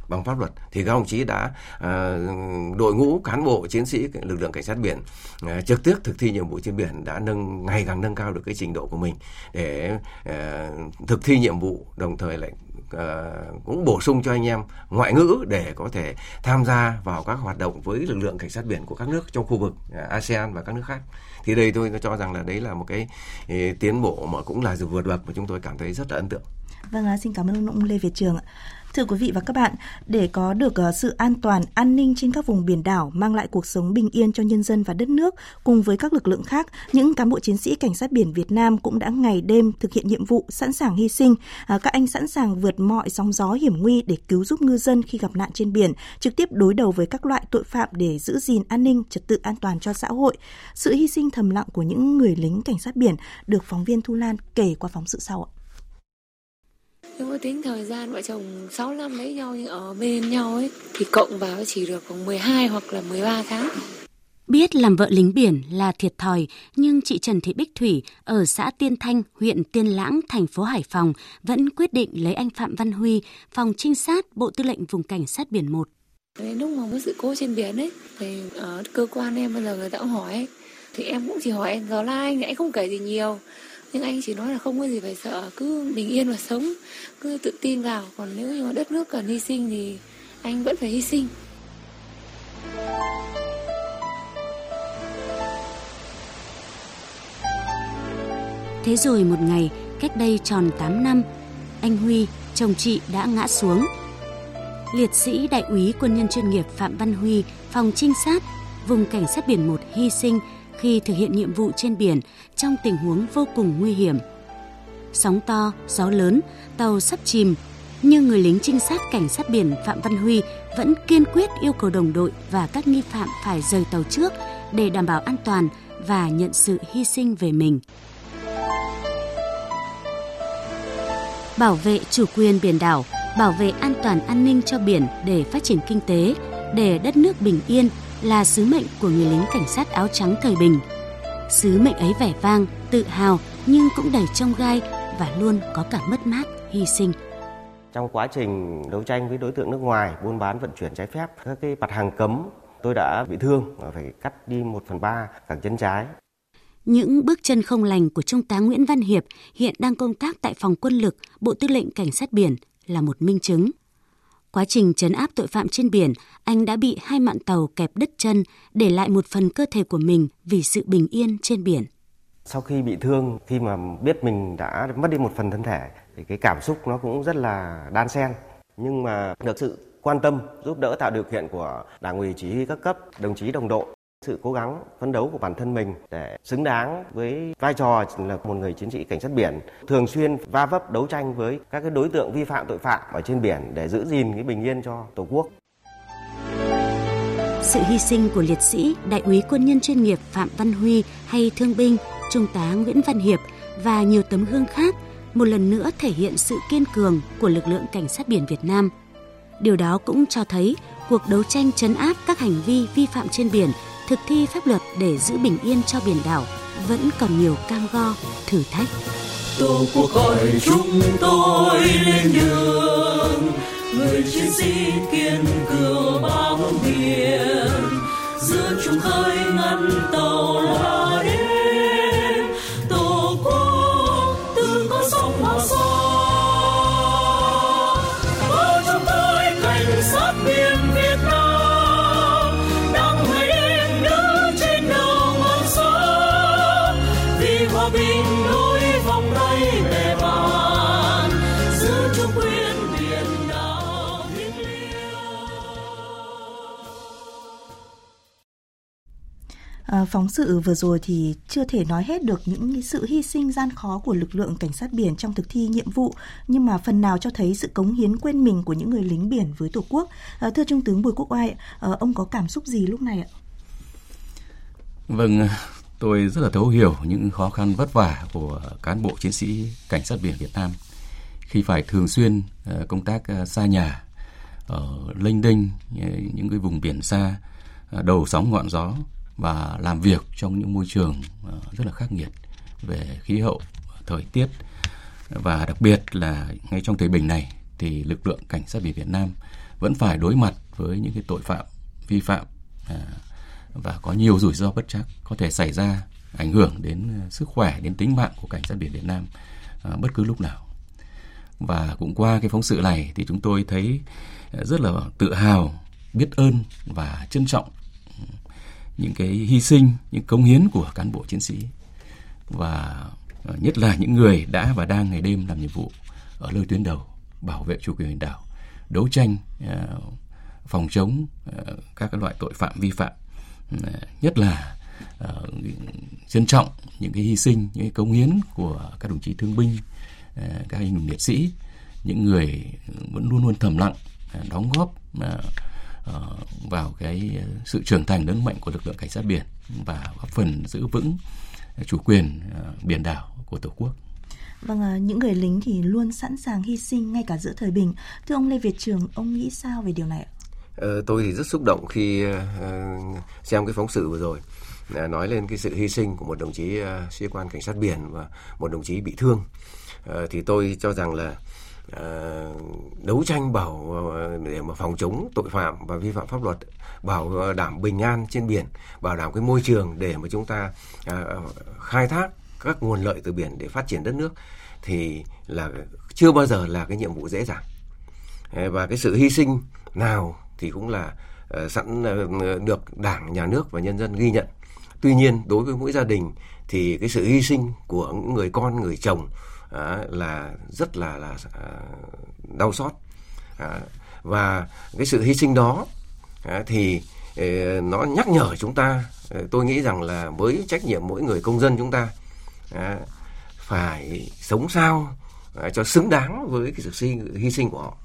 bằng pháp luật thì các ông chí đã uh, đội ngũ cán bộ chiến sĩ lực lượng cảnh sát biển uh, trực tiếp thực thi nhiệm vụ trên biển đã nâng ngày càng nâng cao được cái trình độ của mình để uh, thực thi nhiệm vụ đồng thời lại uh, cũng bổ sung cho anh em ngoại ngữ để có thể tham gia vào các hoạt động với lực lượng cảnh sát biển của các nước trong khu vực uh, ASEAN và các nước khác thì đây tôi cho rằng là đấy là một cái uh, tiến bộ mà cũng là vượt bậc mà chúng tôi cảm thấy rất là ấn tượng.
Vâng, xin cảm ơn ông Lê Việt Trường. Thưa quý vị và các bạn, để có được ờ, sự an toàn, an ninh trên các vùng biển đảo, mang lại cuộc sống bình yên cho nhân dân và đất nước, cùng với các lực lượng khác, những cán bộ chiến sĩ cảnh sát biển Việt Nam cũng đã ngày đêm thực hiện nhiệm vụ, sẵn sàng hy sinh. À, các anh sẵn sàng vượt mọi sóng gió hiểm nguy để cứu giúp ngư dân khi gặp nạn trên biển, trực tiếp đối đầu với các loại tội phạm để giữ gìn an ninh, trật tự an toàn cho xã hội. Sự hy sinh thầm lặng của những người lính cảnh sát biển được phóng viên Thu Lan kể qua phóng sự sau ạ.
Nếu mà tính thời gian vợ chồng 6 năm lấy nhau nhưng ở bên nhau ấy thì cộng vào chỉ được khoảng 12 hoặc là 13 tháng.
Biết làm vợ lính biển là thiệt thòi, nhưng chị Trần Thị Bích Thủy ở xã Tiên Thanh, huyện Tiên Lãng, thành phố Hải Phòng vẫn quyết định lấy anh Phạm Văn Huy, phòng trinh sát Bộ Tư lệnh Vùng Cảnh sát Biển 1.
Lúc mà có sự cố trên biển ấy, thì ở cơ quan em bây giờ người ta cũng hỏi ấy, thì em cũng chỉ hỏi anh gió la anh, anh không kể gì nhiều nhưng anh chỉ nói là không có gì phải sợ cứ bình yên và sống cứ tự tin vào còn nếu như mà đất nước cần hy sinh thì anh vẫn phải hy sinh
Thế rồi một ngày, cách đây tròn 8 năm, anh Huy, chồng chị đã ngã xuống. Liệt sĩ đại úy quân nhân chuyên nghiệp Phạm Văn Huy, phòng trinh sát, vùng cảnh sát biển 1 hy sinh khi thực hiện nhiệm vụ trên biển trong tình huống vô cùng nguy hiểm. Sóng to, gió lớn, tàu sắp chìm, nhưng người lính trinh sát cảnh sát biển Phạm Văn Huy vẫn kiên quyết yêu cầu đồng đội và các nghi phạm phải rời tàu trước để đảm bảo an toàn và nhận sự hy sinh về mình. Bảo vệ chủ quyền biển đảo, bảo vệ an toàn an ninh cho biển để phát triển kinh tế, để đất nước bình yên là sứ mệnh của người lính cảnh sát áo trắng thời bình. Sứ mệnh ấy vẻ vang, tự hào nhưng cũng đầy trông gai và luôn có cả mất mát, hy sinh.
Trong quá trình đấu tranh với đối tượng nước ngoài buôn bán vận chuyển trái phép các cái mặt hàng cấm, tôi đã bị thương và phải cắt đi 1 phần 3 cẳng chân trái.
Những bước chân không lành của Trung tá Nguyễn Văn Hiệp hiện đang công tác tại phòng quân lực Bộ Tư lệnh Cảnh sát biển là một minh chứng. Quá trình chấn áp tội phạm trên biển, anh đã bị hai mạn tàu kẹp đứt chân, để lại một phần cơ thể của mình vì sự bình yên trên biển.
Sau khi bị thương, khi mà biết mình đã mất đi một phần thân thể, thì cái cảm xúc nó cũng rất là đan xen. Nhưng mà được sự quan tâm, giúp đỡ tạo điều kiện của Đảng ủy chỉ huy các cấp, đồng chí đồng đội sự cố gắng phấn đấu của bản thân mình để xứng đáng với vai trò là một người chiến sĩ cảnh sát biển thường xuyên va vấp đấu tranh với các cái đối tượng vi phạm tội phạm ở trên biển để giữ gìn cái bình yên cho tổ quốc.
Sự hy sinh của liệt sĩ, đại úy quân nhân chuyên nghiệp Phạm Văn Huy hay thương binh, trung tá Nguyễn Văn Hiệp và nhiều tấm gương khác một lần nữa thể hiện sự kiên cường của lực lượng cảnh sát biển Việt Nam. Điều đó cũng cho thấy cuộc đấu tranh chấn áp các hành vi vi phạm trên biển thực thi pháp luật để giữ bình yên cho biển đảo vẫn còn nhiều cam go, thử thách.
Tổ quốc gọi chúng tôi lên đường, người chiến sĩ kiên cường bao biển, giữa chúng khơi ngăn tàu la
À, phóng sự vừa rồi thì chưa thể nói hết được những sự hy sinh gian khó của lực lượng cảnh sát biển trong thực thi nhiệm vụ, nhưng mà phần nào cho thấy sự cống hiến quên mình của những người lính biển với Tổ quốc. À, thưa Trung tướng Bùi Quốc Oai, à, ông có cảm xúc gì lúc này ạ?
Vâng, tôi rất là thấu hiểu những khó khăn vất vả của cán bộ chiến sĩ cảnh sát biển Việt Nam khi phải thường xuyên à, công tác à, xa nhà ở lênh đênh à, những cái vùng biển xa đầu sóng ngọn gió và làm việc trong những môi trường ờ, rất là khắc nghiệt về khí hậu, thời tiết. Và đặc biệt là ngay trong thời bình này thì lực lượng cảnh sát biển Việt Nam vẫn phải đối mặt với những cái tội phạm vi phạm ờ, và có nhiều rủi ro bất chắc có thể xảy ra ảnh hưởng đến ờ, sức khỏe đến tính mạng của cảnh sát biển Việt Nam bất cứ lúc nào. Và cũng qua cái phóng sự này thì chúng tôi thấy rất là tự hào biết ơn và trân trọng những cái hy sinh, những cống hiến của cán bộ chiến sĩ. Và ờ, nhất là những người đã và đang ngày đêm làm nhiệm vụ ở nơi tuyến đầu bảo vệ chủ quyền biển đảo, đấu tranh ờ, phòng chống ờ, các cái loại tội phạm vi phạm ừ, nhất là trân trọng những cái hy sinh, những cái cống hiến của các đồng chí thương binh các anh hùng liệt sĩ, những người vẫn luôn luôn thầm lặng đóng góp vào cái sự trưởng thành lớn mạnh của lực lượng cảnh sát biển và góp phần giữ vững chủ quyền ờ, biển đảo của tổ quốc
Vâng, à, những người lính thì luôn sẵn sàng hy sinh ngay cả giữa thời bình. Thưa ông Lê Việt Trường, ông nghĩ sao về điều này ạ?
Ờ, tôi thì rất xúc động khi ờ, xem cái phóng sự vừa rồi ờ, nói lên cái sự hy sinh của một đồng chí ờ, sĩ quan cảnh sát biển và một đồng chí bị thương Ờ, thì tôi cho rằng là ờ, Ờ, đấu tranh bảo ờ, để mà phòng chống tội phạm và vi phạm pháp luật, bảo ờ, đảm bình an trên biển, bảo đảm cái môi trường để mà chúng ta khai thác các nguồn lợi từ biển để phát triển đất nước thì là chưa bao giờ là cái nhiệm vụ dễ dàng. Và cái sự hy sinh nào thì cũng là sẵn được đảng, nhà nước và nhân dân ghi nhận. Tuy nhiên, đối với mỗi gia đình thì cái sự hy sinh của những người con, người chồng à, là rất là là à, đau xót. À, và cái sự hy sinh đó à, thì à, nó nhắc nhở chúng ta à, tôi nghĩ rằng là với trách nhiệm mỗi người công dân chúng ta à, phải sống sao à, cho xứng đáng với cái sự hy, sinh của họ.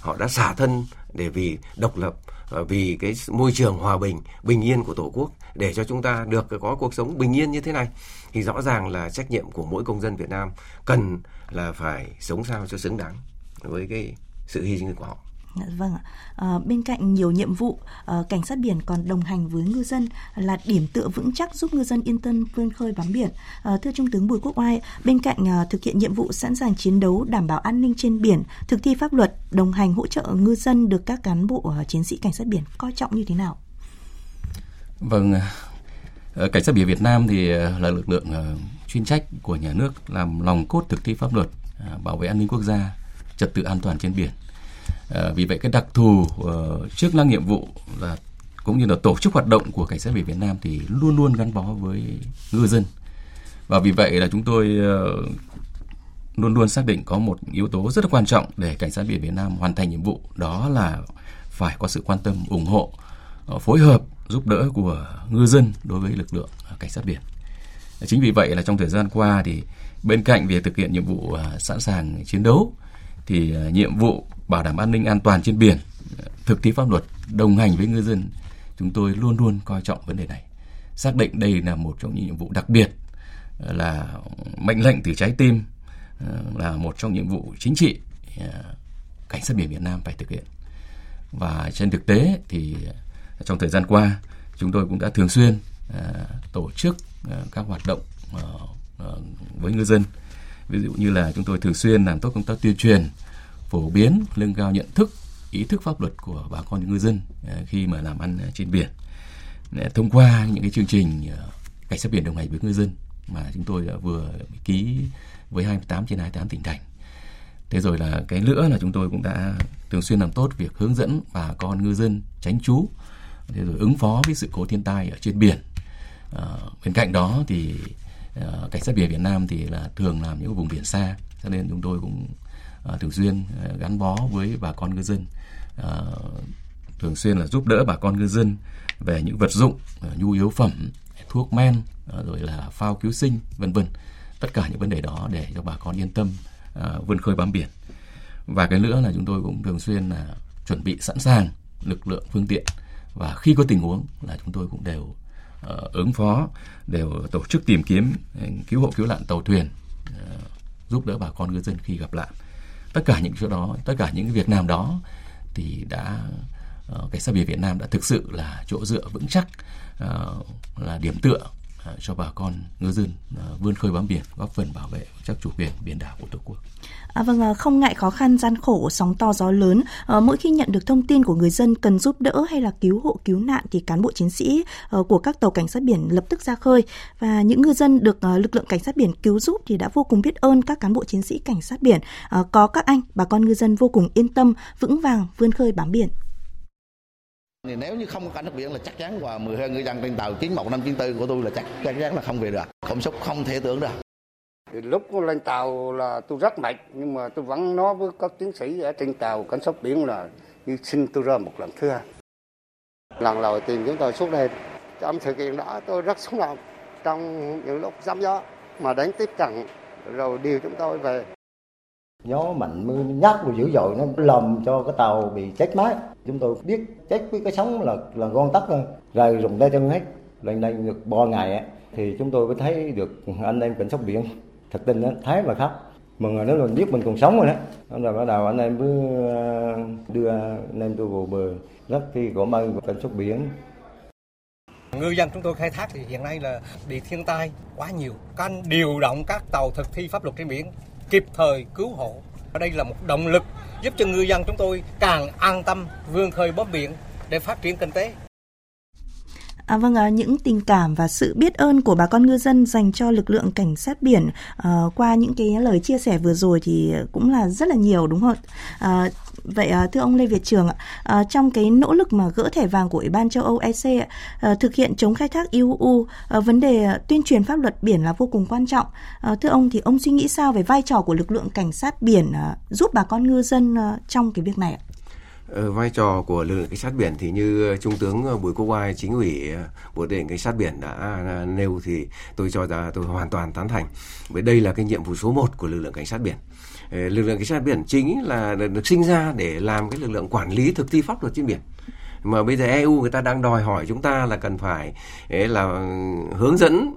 Họ đã xả thân để vì độc lập và vì cái môi trường hòa bình bình yên của tổ quốc để cho chúng ta được có cuộc sống bình yên như thế này thì rõ ràng là trách nhiệm của mỗi công dân Việt Nam cần là phải sống sao cho xứng đáng với cái sự hy sinh của họ.
Dạ, vâng ạ. À, bên cạnh nhiều nhiệm vụ, à, cảnh sát biển còn đồng hành với ngư dân là điểm tựa vững chắc giúp ngư dân yên tâm vươn khơi bám biển. À, thưa Trung tướng Bùi Quốc Oai, bên cạnh à, thực hiện nhiệm vụ sẵn sàng chiến đấu đảm bảo an ninh trên biển, thực thi pháp luật, đồng hành hỗ trợ ngư dân được các cán bộ à, chiến sĩ cảnh sát biển coi trọng như thế nào?
Vâng, ờ, cảnh sát biển Việt Nam thì ờ, là lực lượng ờ, chuyên trách của nhà nước làm lòng cốt thực thi pháp luật, à, bảo vệ an ninh quốc gia, trật tự an toàn trên biển. Vì vậy cái đặc thù chức năng nhiệm vụ là cũng như là tổ chức hoạt động của cảnh sát biển Việt Nam thì luôn luôn gắn bó với ngư dân. Và vì vậy là chúng tôi luôn luôn xác định có một yếu tố rất là quan trọng để cảnh sát biển Việt Nam hoàn thành nhiệm vụ đó là phải có sự quan tâm ủng hộ phối hợp giúp đỡ của ngư dân đối với lực lượng à, cảnh sát biển à, chính vì vậy là trong thời gian qua thì bên cạnh việc thực hiện nhiệm vụ à, sẵn sàng chiến đấu thì nhiệm vụ bảo đảm an ninh an toàn trên biển, thực thi pháp luật, đồng hành với ngư dân, chúng tôi luôn luôn coi trọng vấn đề này. Xác định đây là một trong những nhiệm vụ đặc biệt là mệnh lệnh từ trái tim là một trong nhiệm vụ chính trị cảnh sát biển Việt Nam phải thực hiện. Và trên thực tế thì trong thời gian qua chúng tôi cũng đã thường xuyên à, tổ chức à, các hoạt động ờ, ờ, với ngư dân. Ví dụ như là chúng tôi thường xuyên làm tốt công tác tuyên truyền phổ biến nâng cao nhận thức ý thức pháp luật của bà con ngư dân à, khi mà làm ăn trên biển thông qua những cái chương trình cảnh sát biển đồng hành với ngư dân mà chúng tôi vừa ký với 28 trên 28 tỉnh thành. Thế rồi là cái nữa là chúng tôi cũng đã thường xuyên làm tốt việc hướng dẫn bà con ngư dân tránh trú, thế rồi ứng phó với sự cố thiên tai ở trên biển. À, bên cạnh đó thì à, cảnh sát biển Việt Nam thì là thường làm những vùng biển xa, cho nên chúng tôi cũng À, thường xuyên à, gắn bó với bà con ngư dân. À, thường xuyên là giúp đỡ bà con ngư dân về những vật dụng nhu yếu phẩm thuốc men rồi là phao cứu sinh vân vân. Tất cả những vấn đề đó để cho bà con yên tâm vươn khơi bám biển. Và cái nữa là chúng tôi cũng thường xuyên là chuẩn bị sẵn sàng lực lượng phương tiện và khi có tình huống là chúng tôi cũng đều uh, ứng phó đều tổ chức tìm kiếm ừ, cứu hộ cứu nạn tàu thuyền uh, giúp đỡ bà con ngư dân khi gặp nạn. Tất cả những chỗ đó tất cả những việc làm đó thì đã uh, cảnh sát biển Việt Nam đã thực sự là chỗ dựa vững chắc uh, là điểm tựa cho bà con ngư dân à, vươn khơi bám biển góp phần bảo vệ chắc chủ quyền biển đảo của tổ quốc.
À, vâng, à, không ngại khó khăn gian khổ, sóng to gió lớn, à, mỗi khi nhận được thông tin của người dân cần giúp đỡ hay là cứu hộ cứu nạn thì cán bộ chiến sĩ à, của các tàu cảnh sát biển lập tức ra khơi và những ngư dân được à, lực lượng cảnh sát biển cứu giúp thì đã vô cùng biết ơn các cán bộ chiến sĩ cảnh sát biển. À, có các anh, bà con ngư dân vô cùng yên tâm, vững vàng vươn khơi bám biển.
Thì nếu như không có cảnh sát biển là chắc chắn và 12 ngư dân trên tàu 91594 của tôi là chắc chắc chắn là không về được. Cảm xúc không thể tưởng được.
Thì lúc lên tàu là tôi rất mệt, nhưng mà tôi vẫn nói với các chiến sĩ ở trên tàu, cảnh sát biển là như xin tôi ra một lần thứ hai. Lần đầu tiên chúng tôi suốt đây, trong sự kiện đó tôi rất xúc động trong những lúc giám gió, mà đánh tiếp cận, rồi điều chúng tôi về
gió mạnh mưa nhát và dữ dội nó làm cho cái tàu bị chết máy. Chúng tôi biết chết với cái sóng là là gon tắc thôi rồi rụng tay chân hết. Lên đây được ba ngày ấy, thì chúng tôi mới thấy được anh em cảnh sát biển thật tình đó, thấy mà khóc mừng rồi nếu là biết mình còn sống rồi đó. Rồi bắt đầu anh em mới ờ, đưa anh em tôi vào bờ rất khi cảm ơn cảnh sát biển.
Ngư dân chúng tôi khai thác thì hiện nay là bị thiên tai quá nhiều can điều động các tàu thực thi pháp luật trên biển kịp thời cứu hộ. Đây là một động lực giúp cho ngư dân chúng tôi càng an tâm, vươn khơi bám biển để phát triển kinh tế.
À, vâng, à, những tình cảm và sự biết ơn của bà con ngư dân dành cho lực lượng cảnh sát biển à, qua những cái lời chia sẻ vừa rồi thì cũng là rất là nhiều đúng không? À, vậy à, thưa ông Lê Việt Trường ạ, à, trong cái nỗ lực mà gỡ thẻ vàng của Ủy ban châu Âu EC à, thực hiện chống khai thác IUU, à, vấn đề tuyên truyền pháp luật biển là vô cùng quan trọng. À, thưa ông thì ông suy nghĩ sao về vai trò của lực lượng cảnh sát biển à, giúp bà con ngư dân à, trong cái việc này ạ?
Ờ, vai trò của lực lượng cảnh sát biển thì như ờ, trung tướng ờ, Bùi Quốc Oai, chính ủy bộ tư lệnh cảnh sát biển đã à, nêu thì tôi cho rằng tôi hoàn toàn tán thành. Bởi đây là cái nhiệm vụ số 1 của lực lượng cảnh sát biển. Lực lượng cảnh sát biển chính là được sinh ra để làm cái lực lượng quản lý thực thi pháp luật trên biển mà bây giờ EU người ta đang đòi hỏi chúng ta là cần phải là ừ, hướng dẫn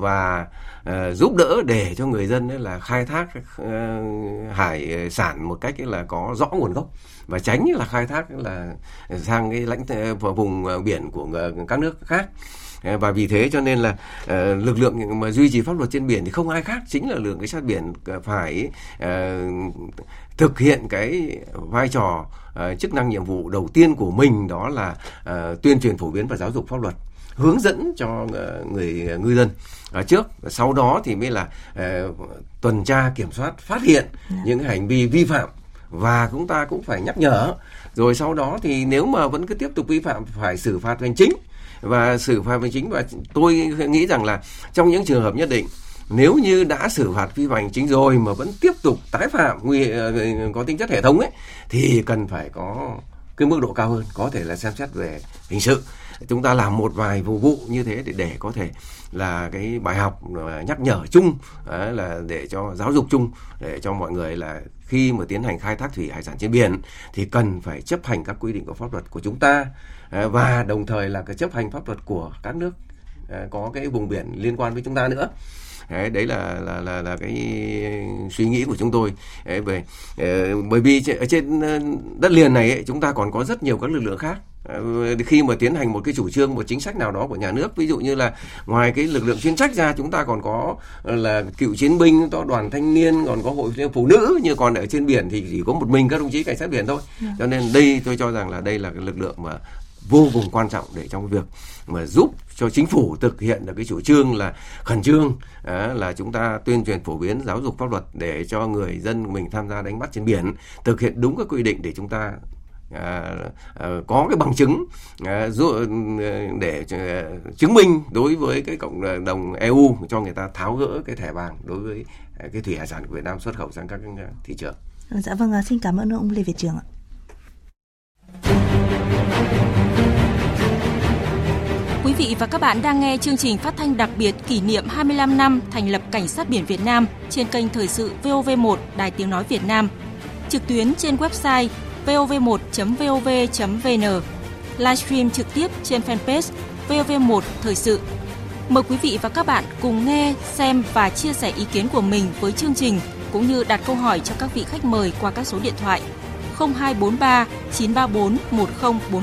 và uh, giúp đỡ để cho người dân ấy là khai thác uh, hải ờ, sản một cách là có rõ nguồn gốc và tránh là khai thác là sang cái lãnh vùng biển của các nước khác. Và vì thế cho nên là uh, lực lượng mà duy trì pháp luật trên biển thì không ai khác chính là lực lượng cảnh sát biển phải uh, thực hiện cái vai trò uh, chức năng nhiệm vụ đầu tiên của mình đó là uh, tuyên truyền phổ biến và giáo dục pháp luật hướng dẫn cho uh, người ngư dân ở trước sau đó thì mới là uh, tuần tra kiểm soát phát hiện yeah. Dạ. những hành vi vi phạm và chúng ta cũng phải nhắc nhở rồi sau đó thì nếu mà vẫn cứ tiếp tục vi phạm phải xử phạt hành chính và xử phạt hành chính và tôi nghĩ rằng là trong những trường hợp nhất định nếu như đã xử phạt vi phạm hành chính rồi mà vẫn tiếp tục tái phạm nguy ờ, có tính chất hệ thống ấy thì cần phải có cái mức độ cao hơn có thể là xem xét về hình sự chúng ta làm một vài vụ vụ như thế để để có thể là cái bài học à, nhắc nhở chung à, là để cho giáo dục chung để cho mọi người là khi mà tiến hành khai thác thủy hải sản trên biển thì cần phải chấp hành các quy định của pháp luật của chúng ta à, và đồng thời là cái chấp hành pháp luật của các nước có cái vùng biển liên quan với chúng ta nữa. Đấy, đấy là là là là cái suy nghĩ của chúng tôi. Đấy, về ờ, bởi vì ở trên ờ, đất liền này ấy, chúng ta còn có rất nhiều các lực lượng khác khi mà tiến hành một cái chủ trương một chính sách nào đó của nhà nước ví dụ như là ngoài cái lực lượng chuyên trách ra chúng ta còn có ờ, là cựu chiến binh có đoàn thanh niên còn có hội phụ nữ như còn ở trên biển thì chỉ có một mình các đồng chí cảnh sát biển thôi. Dạ. cho nên đây tôi cho rằng là đây là cái lực lượng mà vô cùng quan trọng để trong việc mà giúp cho chính phủ thực hiện được cái chủ trương là khẩn trương à, là chúng ta tuyên truyền phổ biến giáo dục pháp luật để cho người dân mình tham gia đánh bắt trên biển thực hiện đúng các quy định để chúng ta À, à, có cái bằng chứng à, để à, chứng minh đối với cái cộng đồng EU cho người ta tháo gỡ cái thẻ vàng đối với cái thủy hải sản của Việt Nam xuất khẩu sang các thị trường.
Dạ vâng, xin cảm ơn ông Lê Việt Trường ạ.
Quý vị và các bạn đang nghe chương trình phát thanh đặc biệt kỷ niệm 25 năm thành lập Cảnh sát biển Việt Nam trên kênh Thời sự VOV1 Đài Tiếng Nói Việt Nam. Trực tuyến trên website vov1.vov.vn. Livestream trực tiếp trên fanpage VOV1 Thời sự. Mời quý vị và các bạn cùng nghe, xem và chia sẻ ý kiến của mình với chương trình cũng như đặt câu hỏi cho các vị khách mời qua các số điện thoại 0243 934 1040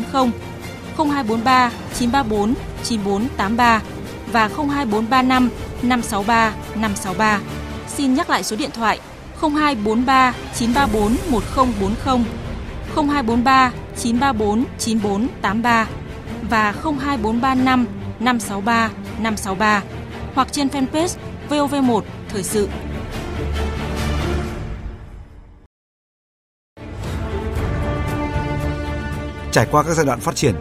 0243 934 9483 và 02435 563 563. Xin nhắc lại số điện thoại 0243 934 1040 0243 934 9483 và 02435 563 563 hoặc trên fanpage VOV1 Thời sự.
Trải qua các giai đoạn phát triển,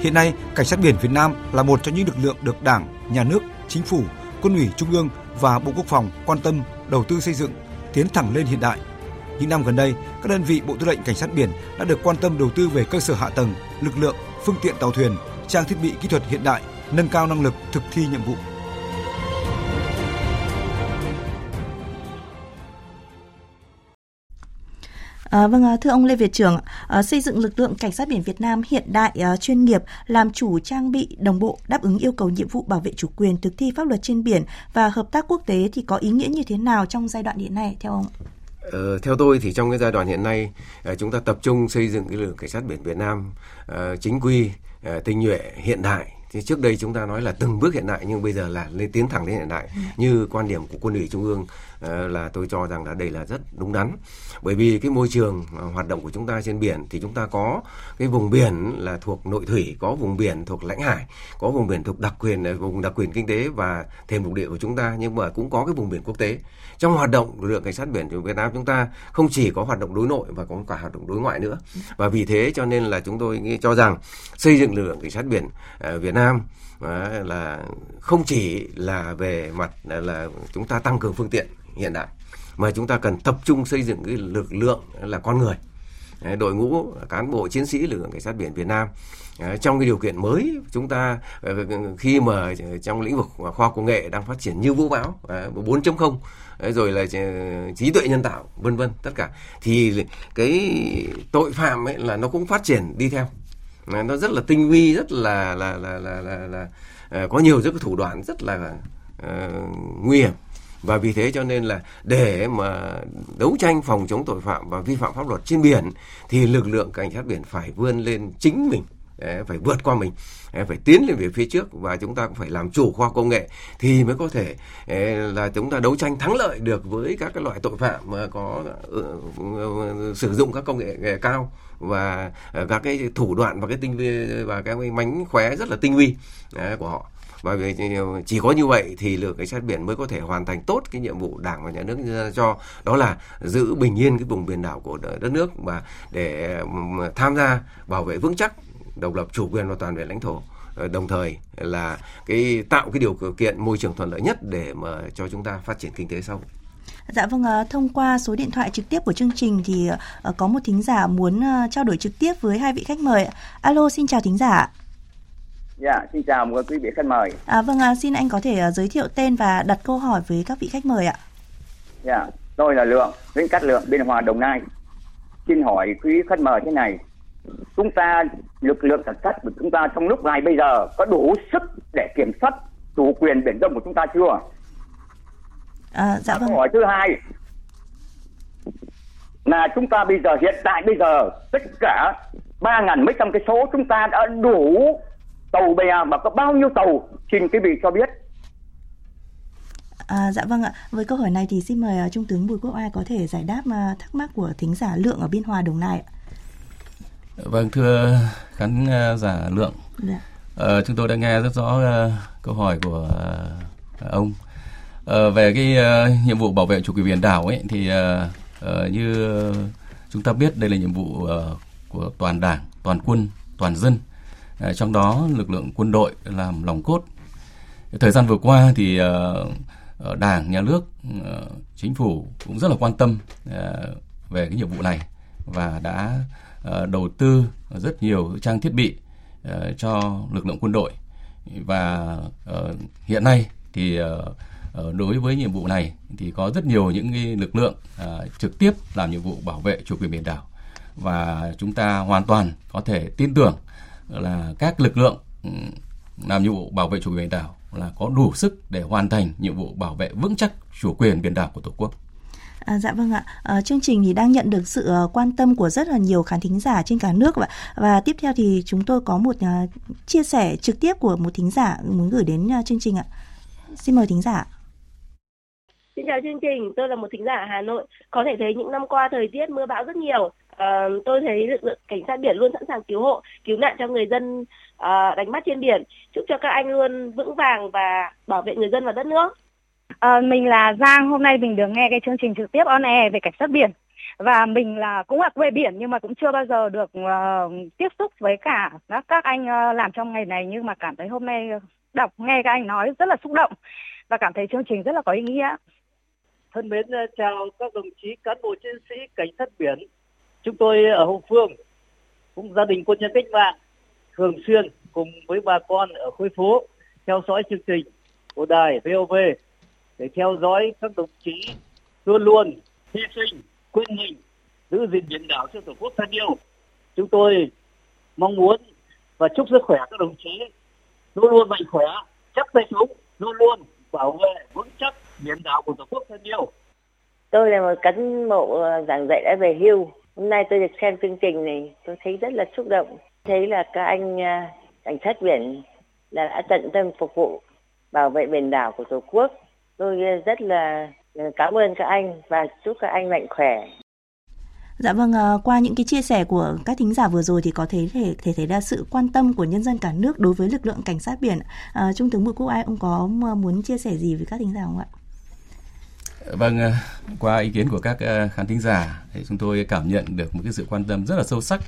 Hiện nay, Cảnh sát biển Việt Nam là một trong những lực lượng được Đảng, Nhà nước, Chính phủ, Quân ủy Trung ương và Bộ Quốc phòng quan tâm đầu tư xây dựng, tiến thẳng lên hiện đại. Những năm gần đây, các đơn vị Bộ Tư lệnh Cảnh sát biển đã được quan tâm đầu tư về cơ sở hạ tầng, lực lượng, phương tiện tàu thuyền, trang thiết bị kỹ thuật hiện đại, nâng cao năng lực thực thi nhiệm vụ.
À, vâng, à, thưa ông Lê Việt Trường, à, xây dựng lực lượng cảnh sát biển Việt Nam hiện đại, à, chuyên nghiệp, làm chủ trang bị đồng bộ, đáp ứng yêu cầu nhiệm vụ bảo vệ chủ quyền, thực thi pháp luật trên biển và hợp tác quốc tế thì có ý nghĩa như thế nào trong giai đoạn hiện nay theo ông?
Ờ, theo tôi thì trong cái giai đoạn hiện nay uh, chúng ta tập trung xây dựng cái lực cảnh sát biển Việt Nam uh, chính quy, uh, tinh nhuệ, hiện đại thì trước đây chúng ta nói là từng bước hiện đại nhưng bây giờ là lên tiến thẳng đến hiện đại ừ. như quan điểm của quân ủy trung ương Ờ, Ờ, là tôi cho rằng là đây là rất đúng đắn. Bởi vì cái môi trường ờ, hoạt động của chúng ta trên biển thì chúng ta có cái vùng biển là thuộc nội thủy, có vùng biển thuộc lãnh hải, có vùng biển thuộc đặc quyền ờ, vùng đặc quyền kinh tế và thềm lục địa của chúng ta, nhưng mà cũng có cái vùng biển quốc tế. Trong hoạt động lực lượng cảnh sát biển của Việt Nam chúng ta không chỉ có hoạt động đối nội và có cả hoạt động đối ngoại nữa. Và vì thế cho nên là chúng tôi nghĩ cho rằng xây dựng lực lượng cảnh sát biển Việt Nam là không chỉ là về mặt là chúng ta tăng cường phương tiện hiện đại. Mà chúng ta cần tập trung xây dựng cái lực lượng là con người. Đội ngũ cán bộ chiến sĩ lực lượng cảnh sát biển Việt Nam. Trong cái điều kiện mới chúng ta ờ, khi mà trong lĩnh vực khoa công nghệ đang phát triển như vũ bão 4.0 rồi là ờ, trí tuệ nhân tạo vân vân tất cả thì cái tội phạm ấy là nó cũng phát triển đi theo. Nó rất là tinh vi rất là là là là là, là, là có nhiều rất thủ đoạn rất là uh, nguy hiểm và vì thế cho nên là để mà đấu tranh phòng chống tội phạm và vi phạm pháp luật trên biển, thì lực lượng cảnh sát biển phải vươn lên chính mình phải vượt qua mình phải tiến lên về phía trước và chúng ta cũng phải làm chủ khoa công nghệ, thì mới có thể là chúng ta đấu tranh thắng lợi được với các cái loại tội phạm mà có ừ, ừ, sử dụng các công nghệ cao và ờ, các cái thủ đoạn và cái tinh vi, và cái mánh khóe rất là tinh vi của họ và chỉ có như vậy thì lực cảnh sát biển mới có thể hoàn thành tốt cái nhiệm vụ đảng và nhà nước cho đó là giữ bình yên cái vùng biển đảo của đất nước và để tham gia bảo vệ vững chắc độc lập chủ quyền và toàn vẹn lãnh thổ ờ, đồng thời là cái tạo cái điều kiện môi trường thuận lợi nhất để mà cho chúng ta phát triển kinh tế sau
Dạ vâng, ờ, thông qua số điện thoại trực tiếp của chương trình thì ờ, có một thính giả muốn trao đổi trực tiếp với hai vị khách mời. Alo, xin chào thính giả.
Dạ, xin chào mọi quý vị khách mời.
À, vâng, à, xin anh có thể uh, giới thiệu tên và đặt câu hỏi với các vị khách mời ạ.
Dạ, tôi là Lượng, Vĩnh Cát Lượng, Biên Hòa, Đồng Nai. Xin hỏi quý khách mời thế này, chúng ta lực lượng cảnh sát của chúng ta trong lúc này bây giờ có đủ sức để kiểm soát chủ quyền biển đông của chúng ta chưa?
À, dạ vâng.
Câu hỏi thứ hai là chúng ta bây giờ hiện tại bây giờ tất cả ba ngàn mấy trăm cái số chúng ta đã đủ tàu bè mà có bao nhiêu tàu xin quý vị cho biết
À, dạ vâng ạ. Với câu hỏi này thì xin mời uh, Trung tướng Bùi Quốc Oai có thể giải đáp uh, thắc mắc của thính giả Lượng ở Biên Hòa Đồng Nai ạ.
Vâng thưa khán giả Lượng. Dạ. Uh, chúng tôi đã nghe rất rõ uh, câu hỏi của uh, ông uh, về cái uh, nhiệm vụ bảo vệ chủ quyền biển đảo ấy thì uh, uh, như chúng ta biết đây là nhiệm vụ uh, của toàn đảng, toàn quân, toàn dân Ờ, trong đó lực lượng quân đội làm lòng cốt. Thời gian vừa qua thì ờ, Đảng, Nhà nước, ờ, Chính phủ cũng rất là quan tâm về cái nhiệm vụ này và đã đầu tư rất nhiều trang thiết bị cho lực lượng quân đội và hiện nay thì đối với nhiệm vụ này thì có rất nhiều những cái lực lượng trực tiếp làm nhiệm vụ bảo vệ chủ quyền biển đảo và chúng ta hoàn toàn có thể tin tưởng là các lực lượng ừ, làm nhiệm vụ bảo vệ chủ quyền biển đảo là có đủ sức để hoàn thành nhiệm vụ bảo vệ vững chắc chủ quyền biển đảo của Tổ quốc.
À, dạ vâng ạ. À, chương trình thì đang nhận được sự uh, quan tâm của rất là nhiều khán thính giả trên cả nước và và tiếp theo thì chúng tôi có một uh, chia sẻ trực tiếp của một thính giả muốn gửi đến uh, chương trình ạ. Xin mời thính giả.
Xin chào chương trình, tôi là một thính giả ở Hà Nội. Có thể thấy những năm qua thời tiết mưa bão rất nhiều. À, tôi thấy lực lượng cảnh sát biển luôn sẵn sàng cứu hộ, cứu nạn cho người dân à, đánh bắt trên biển. Chúc cho các anh luôn vững vàng và bảo vệ người dân và đất nước.
À, mình là Giang, hôm nay mình được nghe cái chương trình trực tiếp on air về cảnh sát biển và mình là cũng là quê biển nhưng mà cũng chưa bao giờ được uh, tiếp xúc với cả các các anh uh, làm trong ngày này nhưng mà cảm thấy hôm nay đọc nghe các anh nói rất là xúc động và cảm thấy chương trình rất là có ý nghĩa.
Thân mến chào các đồng chí cán bộ chiến sĩ cảnh sát biển chúng tôi ở hậu phương cũng gia đình quân nhân cách mạng thường xuyên cùng với bà con ở khối phố theo dõi chương trình của đài VOV để theo dõi các đồng chí luôn luôn hy sinh, quên mình, giữ gìn biển đảo cho tổ quốc thân yêu. Chúng tôi mong muốn và chúc sức khỏe các đồng chí. Luôn luôn mạnh khỏe, chắc tay súng, luôn luôn bảo vệ vững chắc biển đảo của tổ quốc thân yêu.
Tôi là một cán bộ giảng dạy đã về hưu. Hôm nay tôi được xem chương trình này, tôi thấy rất là xúc động. Thấy là các anh à, cảnh sát biển là đã tận tâm phục vụ bảo vệ biển đảo của Tổ quốc. Tôi à, rất là à, cảm ơn các anh và chúc các anh mạnh khỏe.
Dạ vâng, qua những cái chia sẻ của các thính giả vừa rồi thì có thể thể thể thấy ra sự quan tâm của nhân dân cả nước đối với lực lượng cảnh sát biển. À, Trung tướng Bùi Quốc Ai ông có muốn chia sẻ gì với các thính giả không ạ?
Vâng, ờ, qua ý kiến của các ờ, khán thính giả thì chúng tôi cảm nhận được một cái sự quan tâm rất là sâu sắc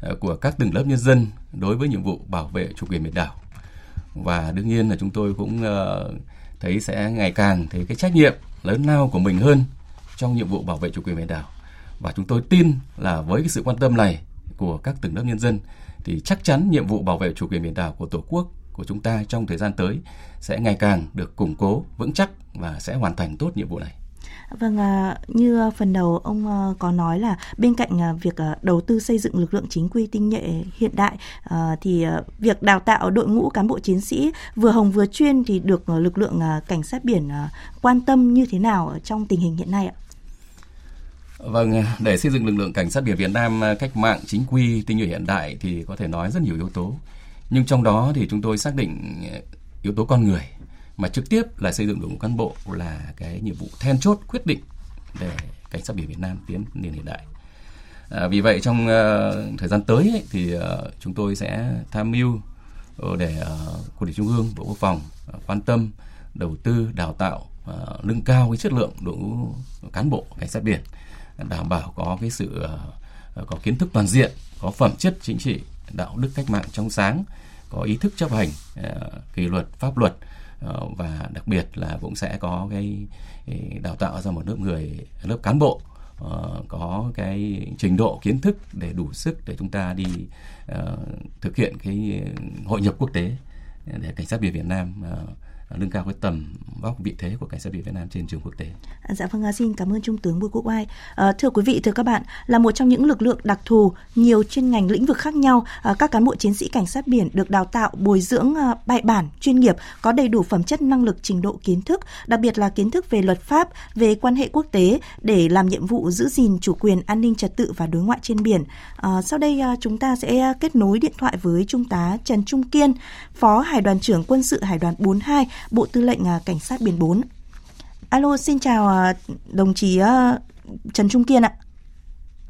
ờ, của các tầng lớp nhân dân đối với nhiệm vụ bảo vệ chủ quyền biển đảo. Và đương nhiên là chúng tôi cũng thấy sẽ ngày càng thấy cái trách nhiệm lớn lao của mình hơn trong nhiệm vụ bảo vệ chủ quyền biển đảo. Và chúng tôi tin là với cái sự quan tâm này của các tầng lớp nhân dân thì chắc chắn nhiệm vụ bảo vệ chủ quyền biển đảo của Tổ quốc của chúng ta trong thời gian tới sẽ ngày càng được củng cố, vững chắc và sẽ hoàn thành tốt nhiệm vụ này.
Vâng, như phần đầu ông có nói là bên cạnh việc đầu tư xây dựng lực lượng chính quy tinh nhuệ hiện đại thì việc đào tạo đội ngũ cán bộ chiến sĩ vừa hồng vừa chuyên thì được lực lượng cảnh sát biển quan tâm như thế nào trong tình hình hiện nay ạ?
Vâng, để xây dựng lực lượng cảnh sát biển Việt Nam cách mạng chính quy tinh nhuệ hiện đại thì có thể nói rất nhiều yếu tố. Nhưng trong đó thì chúng tôi xác định yếu tố con người mà trực tiếp là xây dựng đội ngũ cán bộ là cái nhiệm vụ then chốt quyết định để cảnh sát biển Việt Nam tiến lên hiện đại. À, vì vậy trong uh, thời gian tới ấy, thì uh, chúng tôi sẽ tham mưu uh, để uh, quân ủy trung ương bộ quốc phòng uh, quan tâm đầu tư đào tạo uh, nâng cao cái chất lượng đội ngũ cán bộ cảnh sát biển đảm bảo có cái sự uh, có kiến thức toàn diện có phẩm chất chính trị đạo đức cách mạng trong sáng có ý thức chấp hành uh, kỷ luật pháp luật uh, Ờ, và đặc biệt là cũng sẽ có cái, đào tạo ra một lớp người lớp cán bộ uh, có cái trình độ kiến thức để đủ sức để chúng ta đi uh, thực hiện cái hội nhập quốc tế để cảnh sát biển Việt Nam uh, nâng cao cái tầm vóc vị thế của cảnh sát biển Việt Nam trên trường quốc tế.
Dạ vâng, à, xin cảm ơn Trung tướng Bùi Quốc Oai. À, thưa quý vị, thưa các bạn, là một trong những lực lượng đặc thù nhiều chuyên ngành lĩnh vực khác nhau, à, các cán bộ chiến sĩ cảnh sát biển được đào tạo bồi dưỡng à, bài bản, chuyên nghiệp, có đầy đủ phẩm chất năng lực, trình độ kiến thức, đặc biệt là kiến thức về luật pháp, về quan hệ quốc tế để làm nhiệm vụ giữ gìn chủ quyền, an ninh trật tự và đối ngoại trên biển. À, sau đây à, chúng ta sẽ à, kết nối điện thoại với Trung tá Trần Trung Kiên, Phó Hải đoàn trưởng quân sự Hải đoàn 42 Bộ Tư lệnh Cảnh sát biển 4. Alo, xin chào đồng chí Trần Trung Kiên ạ.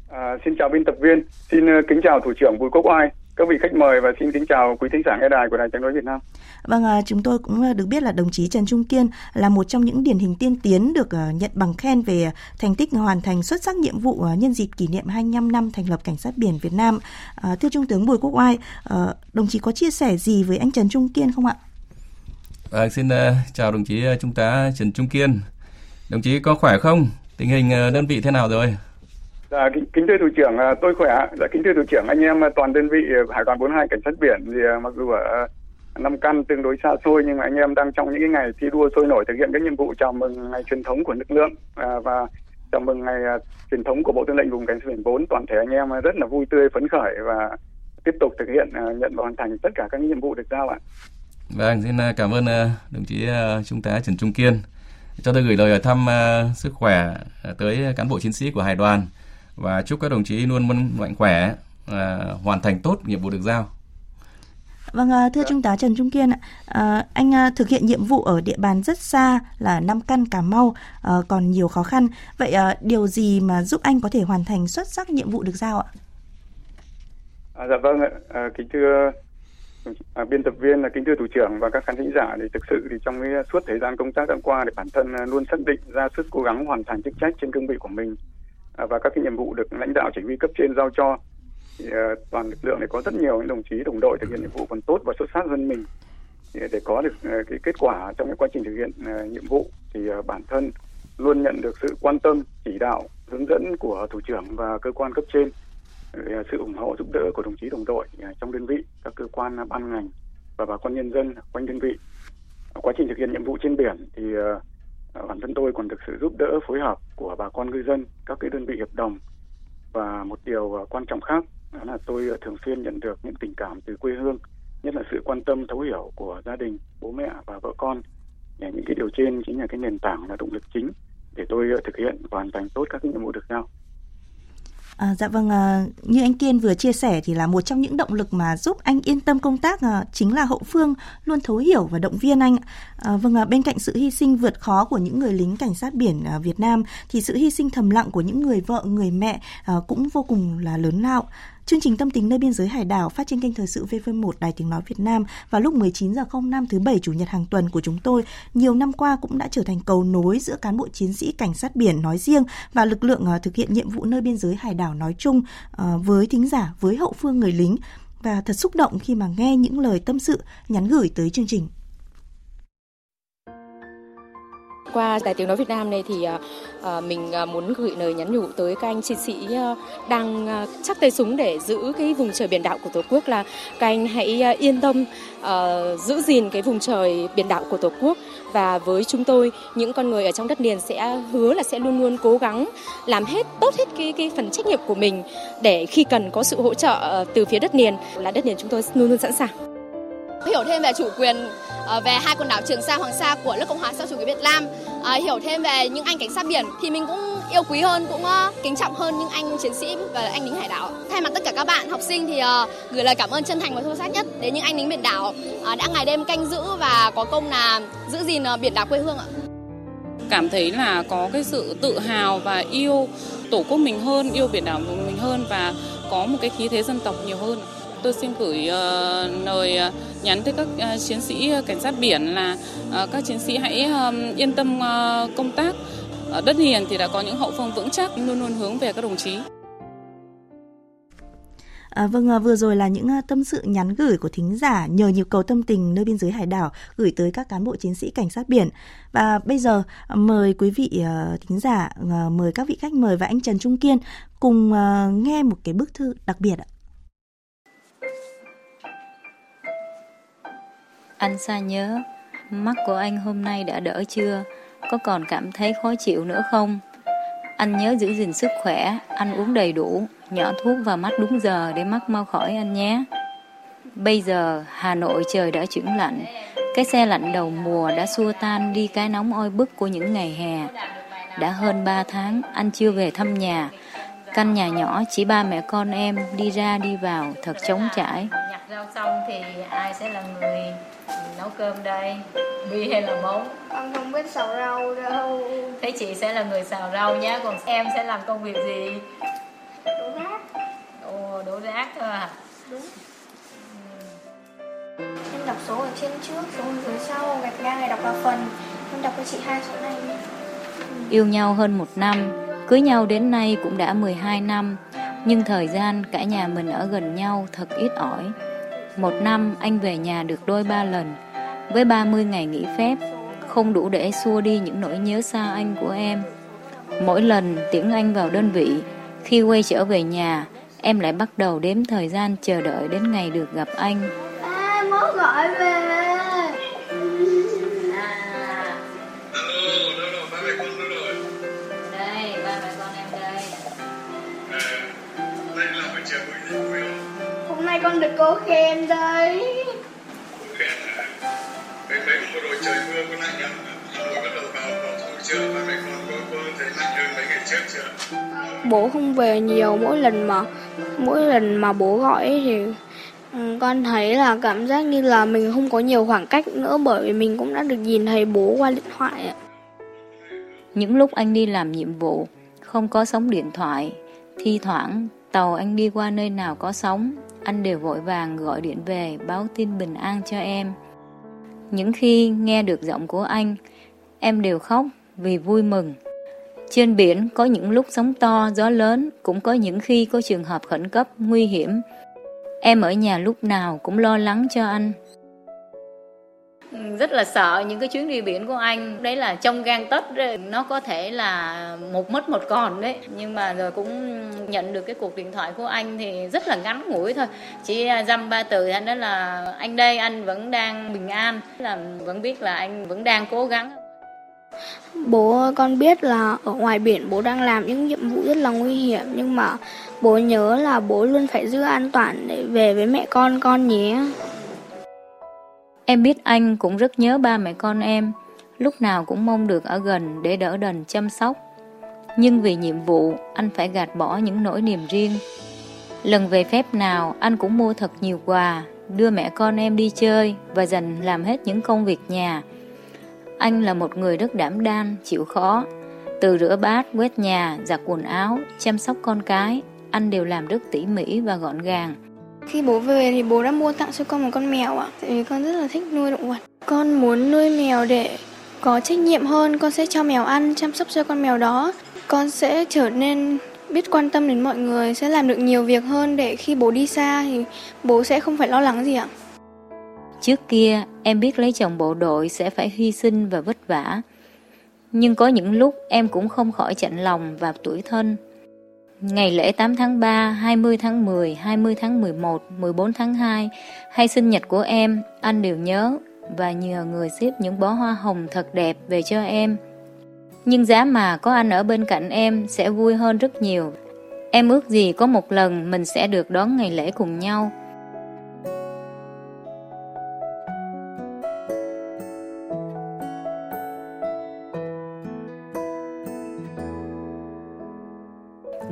À, xin chào biên tập viên, xin kính chào thủ trưởng Bùi Quốc Oai, các vị khách mời và xin kính chào quý thính giả nghe đài của Đài Tiếng nói Việt Nam.
Vâng, chúng tôi cũng được biết là đồng chí Trần Trung Kiên là một trong những điển hình tiên tiến được nhận bằng khen về thành tích hoàn thành xuất sắc nhiệm vụ nhân dịp kỷ niệm 25 năm thành lập Cảnh sát biển Việt Nam. À, thưa Trung tướng Bùi Quốc Oai, đồng chí có chia sẻ gì với anh Trần Trung Kiên không ạ?
À, xin uh, chào đồng chí uh, Trung tá Trần Trung Kiên. Đồng chí có khỏe không? Tình hình uh, đơn vị thế nào rồi?
Dạ, kính, kính thưa thủ trưởng, uh, tôi khỏe. Dạ, kính thưa thủ trưởng, anh em toàn đơn vị Hải đoàn 42 Cảnh sát biển thì uh, mặc dù ở năm căn tương đối xa xôi nhưng mà anh em đang trong những cái ngày thi đua sôi nổi thực hiện các nhiệm vụ chào mừng ngày truyền thống của lực lượng uh, và chào mừng ngày uh, truyền thống của Bộ Tư lệnh Vùng Cảnh sát biển 4. Toàn thể anh em rất là vui tươi, phấn khởi và tiếp tục thực hiện uh, nhận và hoàn thành tất cả các nhiệm vụ được giao ạ.
Vâng, xin cảm ơn đồng chí Trung tá Trần Trung Kiên. Cho tôi gửi lời thăm sức khỏe tới cán bộ chiến sĩ của Hải đoàn và chúc các đồng chí luôn luôn mạnh khỏe, hoàn thành tốt nhiệm vụ được giao.
Vâng, thưa Trung tá Trần Trung Kiên ạ, anh thực hiện nhiệm vụ ở địa bàn rất xa là Nam Căn, Cà Mau, còn nhiều khó khăn. Vậy điều gì mà giúp anh có thể hoàn thành xuất sắc nhiệm vụ được giao ạ?
À, dạ vâng, à, kính thưa À, biên tập viên là kính thưa thủ trưởng và các khán thính giả thì thực sự thì trong cái à, suốt thời gian công tác đã qua thì bản thân à, luôn xác định ra sức cố gắng hoàn thành chức trách trên cương vị của mình à, và các cái nhiệm vụ được lãnh đạo chỉ huy cấp trên giao cho. Thì uh, toàn lực lượng này có rất nhiều những đồng chí đồng đội thực hiện nhiệm vụ còn tốt và xuất sắc hơn mình. Thì để có được uh, cái kết quả trong cái quá trình thực hiện uh, nhiệm vụ thì uh, bản thân luôn nhận được sự quan tâm chỉ đạo hướng dẫn của thủ trưởng và cơ quan cấp trên. Ờ, sự ủng hộ giúp đỡ của đồng chí đồng đội ờ, trong đơn vị, các cơ quan ban ngành và bà con nhân dân quanh đơn vị. Quá trình thực hiện nhiệm vụ trên biển thì ờ, bản thân tôi còn được sự giúp đỡ phối hợp của bà con ngư dân, các cái đơn vị hiệp đồng và một điều quan trọng khác đó là tôi thường xuyên nhận được những tình cảm từ quê hương, nhất là sự quan tâm thấu hiểu của gia đình, bố mẹ và vợ con. Những cái điều trên chính là cái nền tảng là động lực chính để tôi thực hiện hoàn thành tốt các cái nhiệm vụ được giao.
À, dạ vâng, à, như anh Kiên vừa chia sẻ thì là một trong những động lực mà giúp anh yên tâm công tác à, chính là hậu phương luôn thấu hiểu và động viên anh. À, vâng, à, bên cạnh sự hy sinh vượt khó của những người lính cảnh sát biển à, Việt Nam thì sự hy sinh thầm lặng của những người vợ, người mẹ à, cũng vô cùng là lớn lao. Chương trình Tâm tính nơi biên giới hải đảo phát trên kênh thời sự VV1 Đài Tiếng nói Việt Nam vào lúc 19 giờ 05 thứ bảy chủ nhật hàng tuần của chúng tôi nhiều năm qua cũng đã trở thành cầu nối giữa cán bộ chiến sĩ cảnh sát biển nói riêng và lực lượng ờ, thực hiện nhiệm vụ nơi biên giới hải đảo nói chung ờ, với thính giả, với hậu phương người lính và thật xúc động khi mà nghe những lời tâm sự nhắn gửi tới chương trình.
Qua Đài Tiếng Nói Việt Nam này thì ờ, ờ, mình ờ, muốn gửi lời nhắn nhủ tới các anh chiến sĩ đang chắc tay súng để giữ cái vùng trời biển đảo của Tổ quốc là các anh hãy yên tâm giữ gìn cái vùng trời biển đảo của Tổ quốc. Và với chúng tôi, những con người ở trong đất liền sẽ hứa là sẽ luôn luôn cố gắng làm hết, tốt hết cái cái phần trách nhiệm của mình để khi cần có sự hỗ trợ từ phía đất liền. Là đất liền chúng tôi luôn luôn sẵn sàng.
Hiểu thêm về chủ quyền Ờ, về hai quần đảo Trường Sa, Hoàng Sa của nước Cộng hòa xã chủ nghĩa Việt Nam, ờ, hiểu thêm về những anh cảnh sát biển thì mình cũng yêu quý hơn, cũng ờ, kính trọng hơn những anh chiến sĩ và anh lính hải đảo. Thay mặt tất cả các bạn học sinh thì gửi lời cảm ơn chân thành và sâu sắc nhất đến những anh lính biển đảo đã ngày đêm canh giữ và có công là giữ gìn biển đảo quê hương ạ.
Cảm thấy là có cái sự tự hào và yêu tổ quốc mình hơn, yêu biển đảo của mình hơn và có một cái khí thế dân tộc nhiều hơn tôi xin gửi ờ, lời ờ, nhắn tới các ờ, chiến sĩ cảnh sát biển là các chiến sĩ hãy yên tâm công tác ở đất liền thì đã có những hậu phương vững chắc luôn luôn hướng về các đồng chí.
À, vâng, vừa rồi là những tâm sự nhắn gửi của thính giả nhờ nhịp cầu tâm tình nơi biên giới hải đảo gửi tới các cán bộ chiến sĩ cảnh sát biển. Và bây giờ mời quý vị thính giả, mời các vị khách mời và anh Trần Trung Kiên cùng nghe một cái bức thư đặc biệt ạ.
Anh xa nhớ, mắt của anh hôm nay đã đỡ chưa? Có còn cảm thấy khó chịu nữa không? Anh nhớ giữ gìn sức khỏe, ăn uống đầy đủ, nhỏ thuốc vào mắt đúng giờ để mắt mau khỏi anh nhé. Bây giờ Hà Nội trời đã chuyển lạnh, cái xe lạnh đầu mùa đã xua tan đi cái nóng oi bức của những ngày hè. Đã hơn 3 tháng anh chưa về thăm nhà, căn nhà nhỏ chỉ ba mẹ con em đi ra đi vào thật trống trải.
Nhặt rau xong thì ai sẽ là người nấu cơm đây? Bi hay là bố
con không biết xào rau đâu.
Thế chị sẽ là người xào rau nhé còn em sẽ làm công việc gì?
Đổ rác.
Ồ đổ rác thôi à?
Đúng. Em đọc số ở trên trước số ở dưới sau gạch ngang này đọc vào phần. Em đọc cho chị hai số này
yêu nhau hơn một năm cưới nhau đến nay cũng đã 12 năm nhưng thời gian cả nhà mình ở gần nhau thật ít ỏi. Một năm anh về nhà được đôi ba lần. Với 30 ngày nghỉ phép Không đủ để xua đi những nỗi nhớ xa anh của em. Mỗi lần tiễn anh vào đơn vị Khi quay trở về nhà Em lại bắt đầu đếm thời gian chờ đợi đến ngày được gặp anh.
À, bố gọi về.
Con
được cô khen đây
Khen hả? Mấy mấy hôm rồi trời mưa có lạnh Nội bắt đầu vào vào thu chưa? Ba mẹ con có, có thấy lạnh hơn mấy ngày trước chưa?
Bố không về nhiều mỗi lần mà mỗi lần mà bố gọi ấy thì ừ, con thấy là cảm giác như là mình không có nhiều khoảng cách nữa bởi vì mình cũng đã được nhìn thấy bố qua điện thoại ạ.
Những lúc anh đi làm nhiệm vụ, không có sóng điện thoại, thi thoảng tàu anh đi qua nơi nào có sóng, anh đều vội vàng gọi điện về báo tin bình an cho em. Những khi nghe được giọng của anh, em đều khóc vì vui mừng. Trên biển có những lúc sóng to, gió lớn, cũng có những khi có trường hợp khẩn cấp, nguy hiểm. Em ở nhà lúc nào cũng lo lắng cho anh
rất là sợ những cái chuyến đi biển của anh. Đấy là trong gan tấc nó có thể là một mất một còn đấy. Nhưng mà rồi cũng nhận được cái cuộc điện thoại của anh thì rất là ngắn ngủi thôi. Chỉ dăm ba từ anh đó là, anh đây, anh vẫn đang bình an. Là vẫn biết là anh vẫn đang cố gắng.
Bố con biết là ở ngoài biển bố đang làm những nhiệm vụ rất là nguy hiểm. Nhưng mà bố nhớ là bố luôn phải giữ an toàn để về với mẹ con con nhé.
Em biết anh cũng rất nhớ ba mẹ con em, lúc nào cũng mong được ở gần để đỡ đần chăm sóc. Nhưng vì nhiệm vụ, anh phải gạt bỏ những nỗi niềm riêng. Lần về phép nào, anh cũng mua thật nhiều quà, đưa mẹ con em đi chơi và dành làm hết những công việc nhà. Anh là một người rất đảm đang, chịu khó. Từ rửa bát, quét nhà, giặt quần áo, chăm sóc con cái, anh đều làm rất tỉ mỉ và gọn gàng.
Khi bố về thì bố đã mua tặng cho con một con mèo ạ. Tại vì con rất là thích nuôi động vật. Con muốn nuôi mèo để có trách nhiệm hơn, con sẽ cho mèo ăn, chăm sóc cho con mèo đó. Con sẽ trở nên biết quan tâm đến mọi người, sẽ làm được nhiều việc hơn để khi bố đi xa thì bố sẽ không phải lo lắng gì ạ.
Trước kia, em biết lấy chồng bộ đội sẽ phải hy sinh và vất vả. Nhưng có những lúc em cũng không khỏi chạnh lòng và tuổi thân. Ngày lễ 8 tháng 3, 20 tháng 10, 20 tháng 11, 14 tháng 2 hay sinh nhật của em, anh đều nhớ và nhờ người ship những bó hoa hồng thật đẹp về cho em. Nhưng giá mà có anh ở bên cạnh em sẽ vui hơn rất nhiều. Em ước gì có một lần mình sẽ được đón ngày lễ cùng nhau.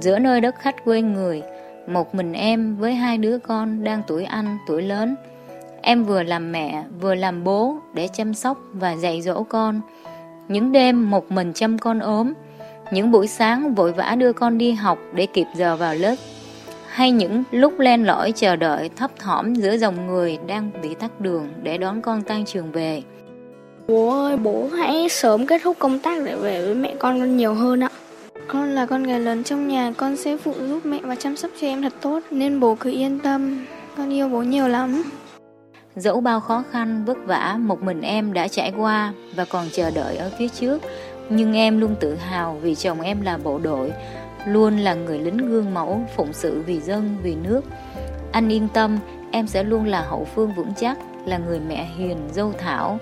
Giữa nơi đất khách quê người, một mình em với hai đứa con đang tuổi ăn tuổi lớn. Em vừa làm mẹ, vừa làm bố để chăm sóc và dạy dỗ con. Những đêm một mình chăm con ốm, những buổi sáng vội vã đưa con đi học để kịp giờ vào lớp. Hay những lúc len lỏi chờ đợi thấp thỏm giữa dòng người đang bị tắt đường để đón con tan trường về.
Bố ơi, bố hãy sớm kết thúc công tác để về với mẹ con nhiều hơn ạ. Con là con gái lớn trong nhà, con sẽ phụ giúp mẹ và chăm sóc cho em thật tốt, nên bố cứ yên tâm, con yêu bố nhiều lắm.
Dẫu bao khó khăn, vất vả, một mình em đã trải qua và còn chờ đợi ở phía trước, nhưng em luôn tự hào vì chồng em là bộ đội, luôn là người lính gương mẫu, phụng sự vì dân, vì nước. Anh yên tâm, em sẽ luôn là hậu phương vững chắc, là người mẹ hiền, dâu thảo.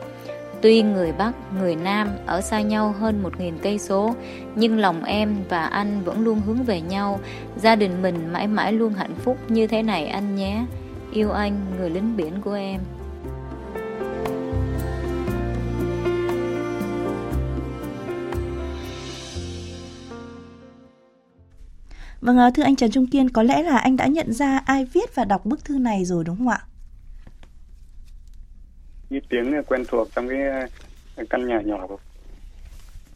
Tuy người Bắc, người Nam ở xa nhau hơn 1.000 cây số, nhưng lòng em và anh vẫn luôn hướng về nhau. Gia đình mình mãi mãi luôn hạnh phúc như thế này anh nhé. Yêu anh, người lính biển của em.
Vâng, à, thưa anh Trần Trung Kiên, có lẽ là anh đã nhận ra ai viết và đọc bức thư này rồi đúng không ạ?
Như tiếng quen thuộc trong cái căn nhà nhỏ của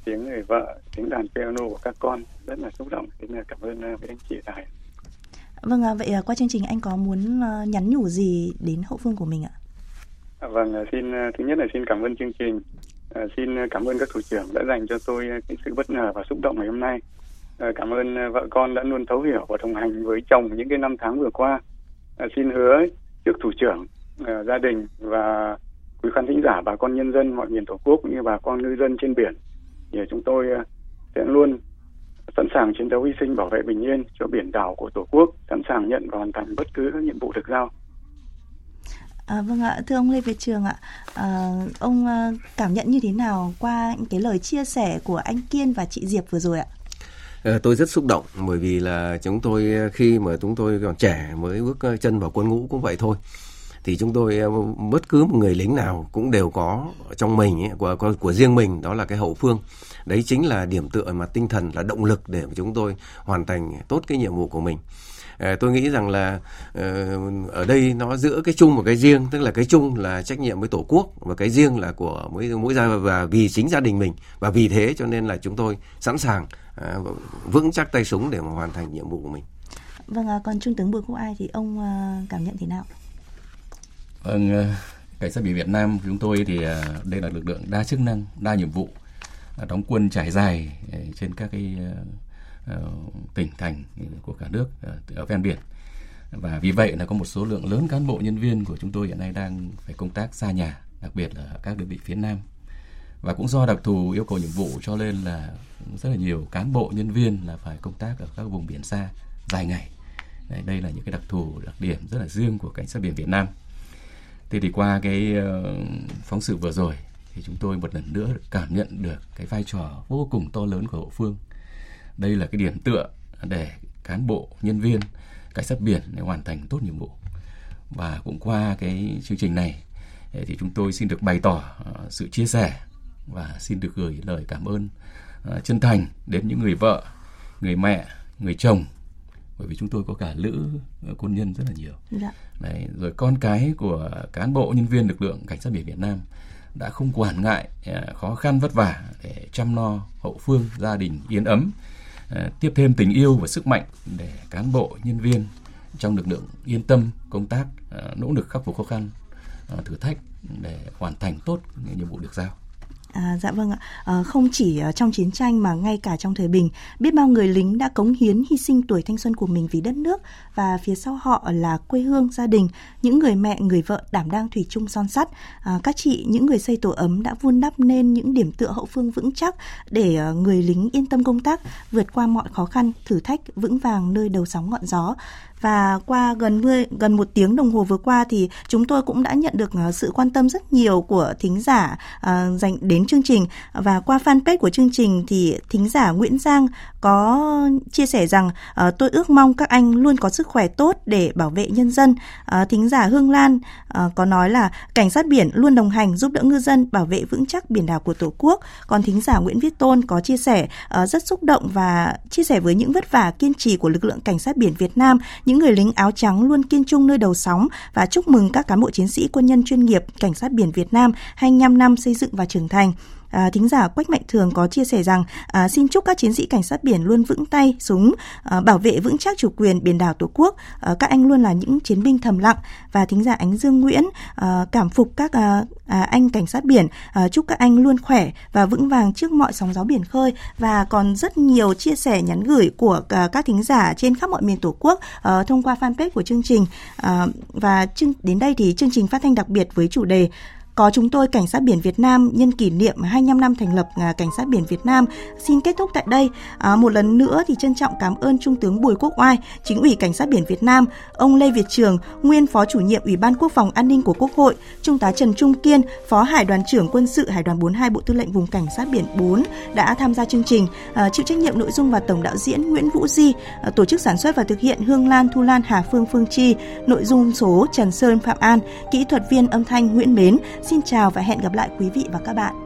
tiếng người vợ, tiếng đàn piano của các con rất là xúc động. Thế là cảm ơn với anh chị Tài.
Vâng, vậy qua chương trình anh có muốn nhắn nhủ gì đến hậu phương của mình ạ?
Vâng, xin thứ nhất là xin cảm ơn chương trình. xin cảm ơn các thủ trưởng đã dành cho tôi cái sự bất ngờ và xúc động ngày hôm nay. cảm ơn vợ con đã luôn thấu hiểu và đồng hành với chồng những cái năm tháng vừa qua. xin hứa trước thủ trưởng, gia đình và quý khán thính giả bà con nhân dân mọi miền tổ quốc cũng như bà con ngư dân trên biển thì chúng tôi sẽ luôn sẵn sàng chiến đấu hy sinh bảo vệ bình yên cho biển đảo của tổ quốc sẵn sàng nhận và hoàn thành bất cứ các nhiệm vụ được giao
À, vâng ạ, thưa ông Lê Việt Trường ạ, à, ông cảm nhận như thế nào qua những cái lời chia sẻ của anh Kiên và chị Diệp vừa rồi ạ?
tôi rất xúc động bởi vì là chúng tôi khi mà chúng tôi còn trẻ mới bước chân vào quân ngũ cũng vậy thôi thì chúng tôi ờ, bất cứ một người lính nào cũng đều có trong mình ấy, của, của của riêng mình đó là cái hậu phương đấy chính là điểm tựa mà tinh thần là động lực để chúng tôi hoàn thành tốt cái nhiệm vụ của mình ờ, tôi nghĩ rằng là ờ, ở đây nó giữa cái chung và cái riêng tức là cái chung là trách nhiệm với tổ quốc và cái riêng là của mỗi mỗi gia và vì chính gia đình mình và vì thế cho nên là chúng tôi sẵn sàng vững chắc tay súng để mà hoàn thành nhiệm vụ của mình.
Vâng, à, còn trung tướng Bùi Quốc Ai thì ông cảm nhận thế nào?
Vâng, ờ, cảnh sát biển Việt Nam chúng tôi thì ờ, đây là lực lượng đa chức năng, đa nhiệm vụ, ờ, đóng quân trải dài trên các cái tỉnh thành của cả nước ở ven biển. Và vì vậy là có một số lượng lớn cán bộ nhân viên của chúng tôi hiện nay đang phải công tác xa nhà đặc biệt là các đơn vị phía nam. Và cũng do đặc thù yêu cầu nhiệm vụ cho nên là rất là nhiều cán bộ nhân viên là phải công tác ở các vùng biển xa dài ngày. Đây, đây là những cái đặc thù đặc điểm rất là riêng của cảnh sát biển Việt Nam thế thì qua cái ờ, phóng sự vừa rồi thì chúng tôi một lần nữa cảm nhận được cái vai trò vô cùng to lớn của hậu phương. Đây là cái điểm tựa để cán bộ nhân viên cảnh sát biển để hoàn thành tốt nhiệm vụ. Và cũng qua cái chương trình này ờ, thì chúng tôi xin được bày tỏ ờ, sự chia sẻ và xin được gửi lời cảm ơn chân thành đến những người vợ, người mẹ, người chồng bởi vì chúng tôi có cả nữ quân nhân rất là nhiều. Dạ. Đấy, rồi con cái của cán bộ nhân viên lực lượng cảnh sát biển Việt Nam đã không quản ngại khó khăn vất vả để chăm lo hậu phương gia đình yên ấm tiếp thêm tình yêu và sức mạnh để cán bộ nhân viên trong lực lượng yên tâm công tác nỗ lực khắc phục khó khăn thử thách để hoàn thành tốt nhiệm vụ được giao
À, dạ vâng ạ. À, không chỉ trong chiến tranh mà ngay cả trong thời bình, biết bao người lính đã cống hiến hy sinh tuổi thanh xuân của mình vì đất nước và phía sau họ là quê hương, gia đình, những người mẹ, người vợ đảm đang thủy chung son sắt. À, các chị, những người xây tổ ấm đã vun đắp nên những điểm tựa hậu phương vững chắc để ờ, người lính yên tâm công tác, vượt qua mọi khó khăn, thử thách vững vàng nơi đầu sóng ngọn gió và qua gần 10, gần một tiếng đồng hồ vừa qua thì chúng tôi cũng đã nhận được ờ, sự quan tâm rất nhiều của thính giả uh, dành đến chương trình và qua fanpage của chương trình thì thính giả Nguyễn Giang có chia sẻ rằng uh, tôi ước mong các anh luôn có sức khỏe tốt để bảo vệ nhân dân. Uh, thính giả Hương Lan uh, có nói là cảnh sát biển luôn đồng hành giúp đỡ ngư dân bảo vệ vững chắc biển đảo của Tổ quốc. Còn thính giả Nguyễn Viết Tôn có chia sẻ uh, rất xúc động và chia sẻ với những vất vả kiên trì của lực lượng cảnh sát biển Việt Nam, những những người lính áo trắng luôn kiên trung nơi đầu sóng và chúc mừng các cán bộ chiến sĩ quân nhân chuyên nghiệp, cảnh sát biển Việt Nam 25 năm xây dựng và trưởng thành. À, thính giả Quách Mạnh Thường có chia sẻ rằng à, xin chúc các chiến sĩ cảnh sát biển luôn vững tay súng à, bảo vệ vững chắc chủ quyền biển đảo tổ quốc. À, các anh luôn là những chiến binh thầm lặng. Và thính giả Ánh Dương Nguyễn à, cảm phục các à, à, anh cảnh sát biển. À, chúc các anh luôn khỏe và vững vàng trước mọi sóng gió biển khơi. Và còn rất nhiều chia sẻ nhắn gửi của à, các thính giả trên khắp mọi miền tổ quốc à, thông qua fanpage của chương trình. À, và chương, đến đây thì chương trình phát thanh đặc biệt với chủ đề có chúng tôi Cảnh sát biển Việt Nam nhân kỷ niệm 25 năm thành lập à, Cảnh sát biển Việt Nam xin kết thúc tại đây. À, một lần nữa thì trân trọng cảm ơn Trung tướng Bùi Quốc Oai, Chính ủy Cảnh sát biển Việt Nam, ông Lê Việt Trường, nguyên Phó chủ nhiệm Ủy ban Quốc phòng An ninh của Quốc hội, Trung tá Trần Trung Kiên, Phó Hải đoàn trưởng quân sự Hải đoàn 42 Bộ Tư lệnh Vùng Cảnh sát biển 4 đã tham gia chương trình, à, chịu trách nhiệm nội dung và tổng đạo diễn Nguyễn Vũ Di, à, tổ chức sản xuất và thực hiện Hương Lan Thu Lan Hà Phương Phương Chi, nội dung số Trần Sơn Phạm An, kỹ thuật viên âm thanh Nguyễn Mến, Xin chào và hẹn gặp lại quý vị và các bạn.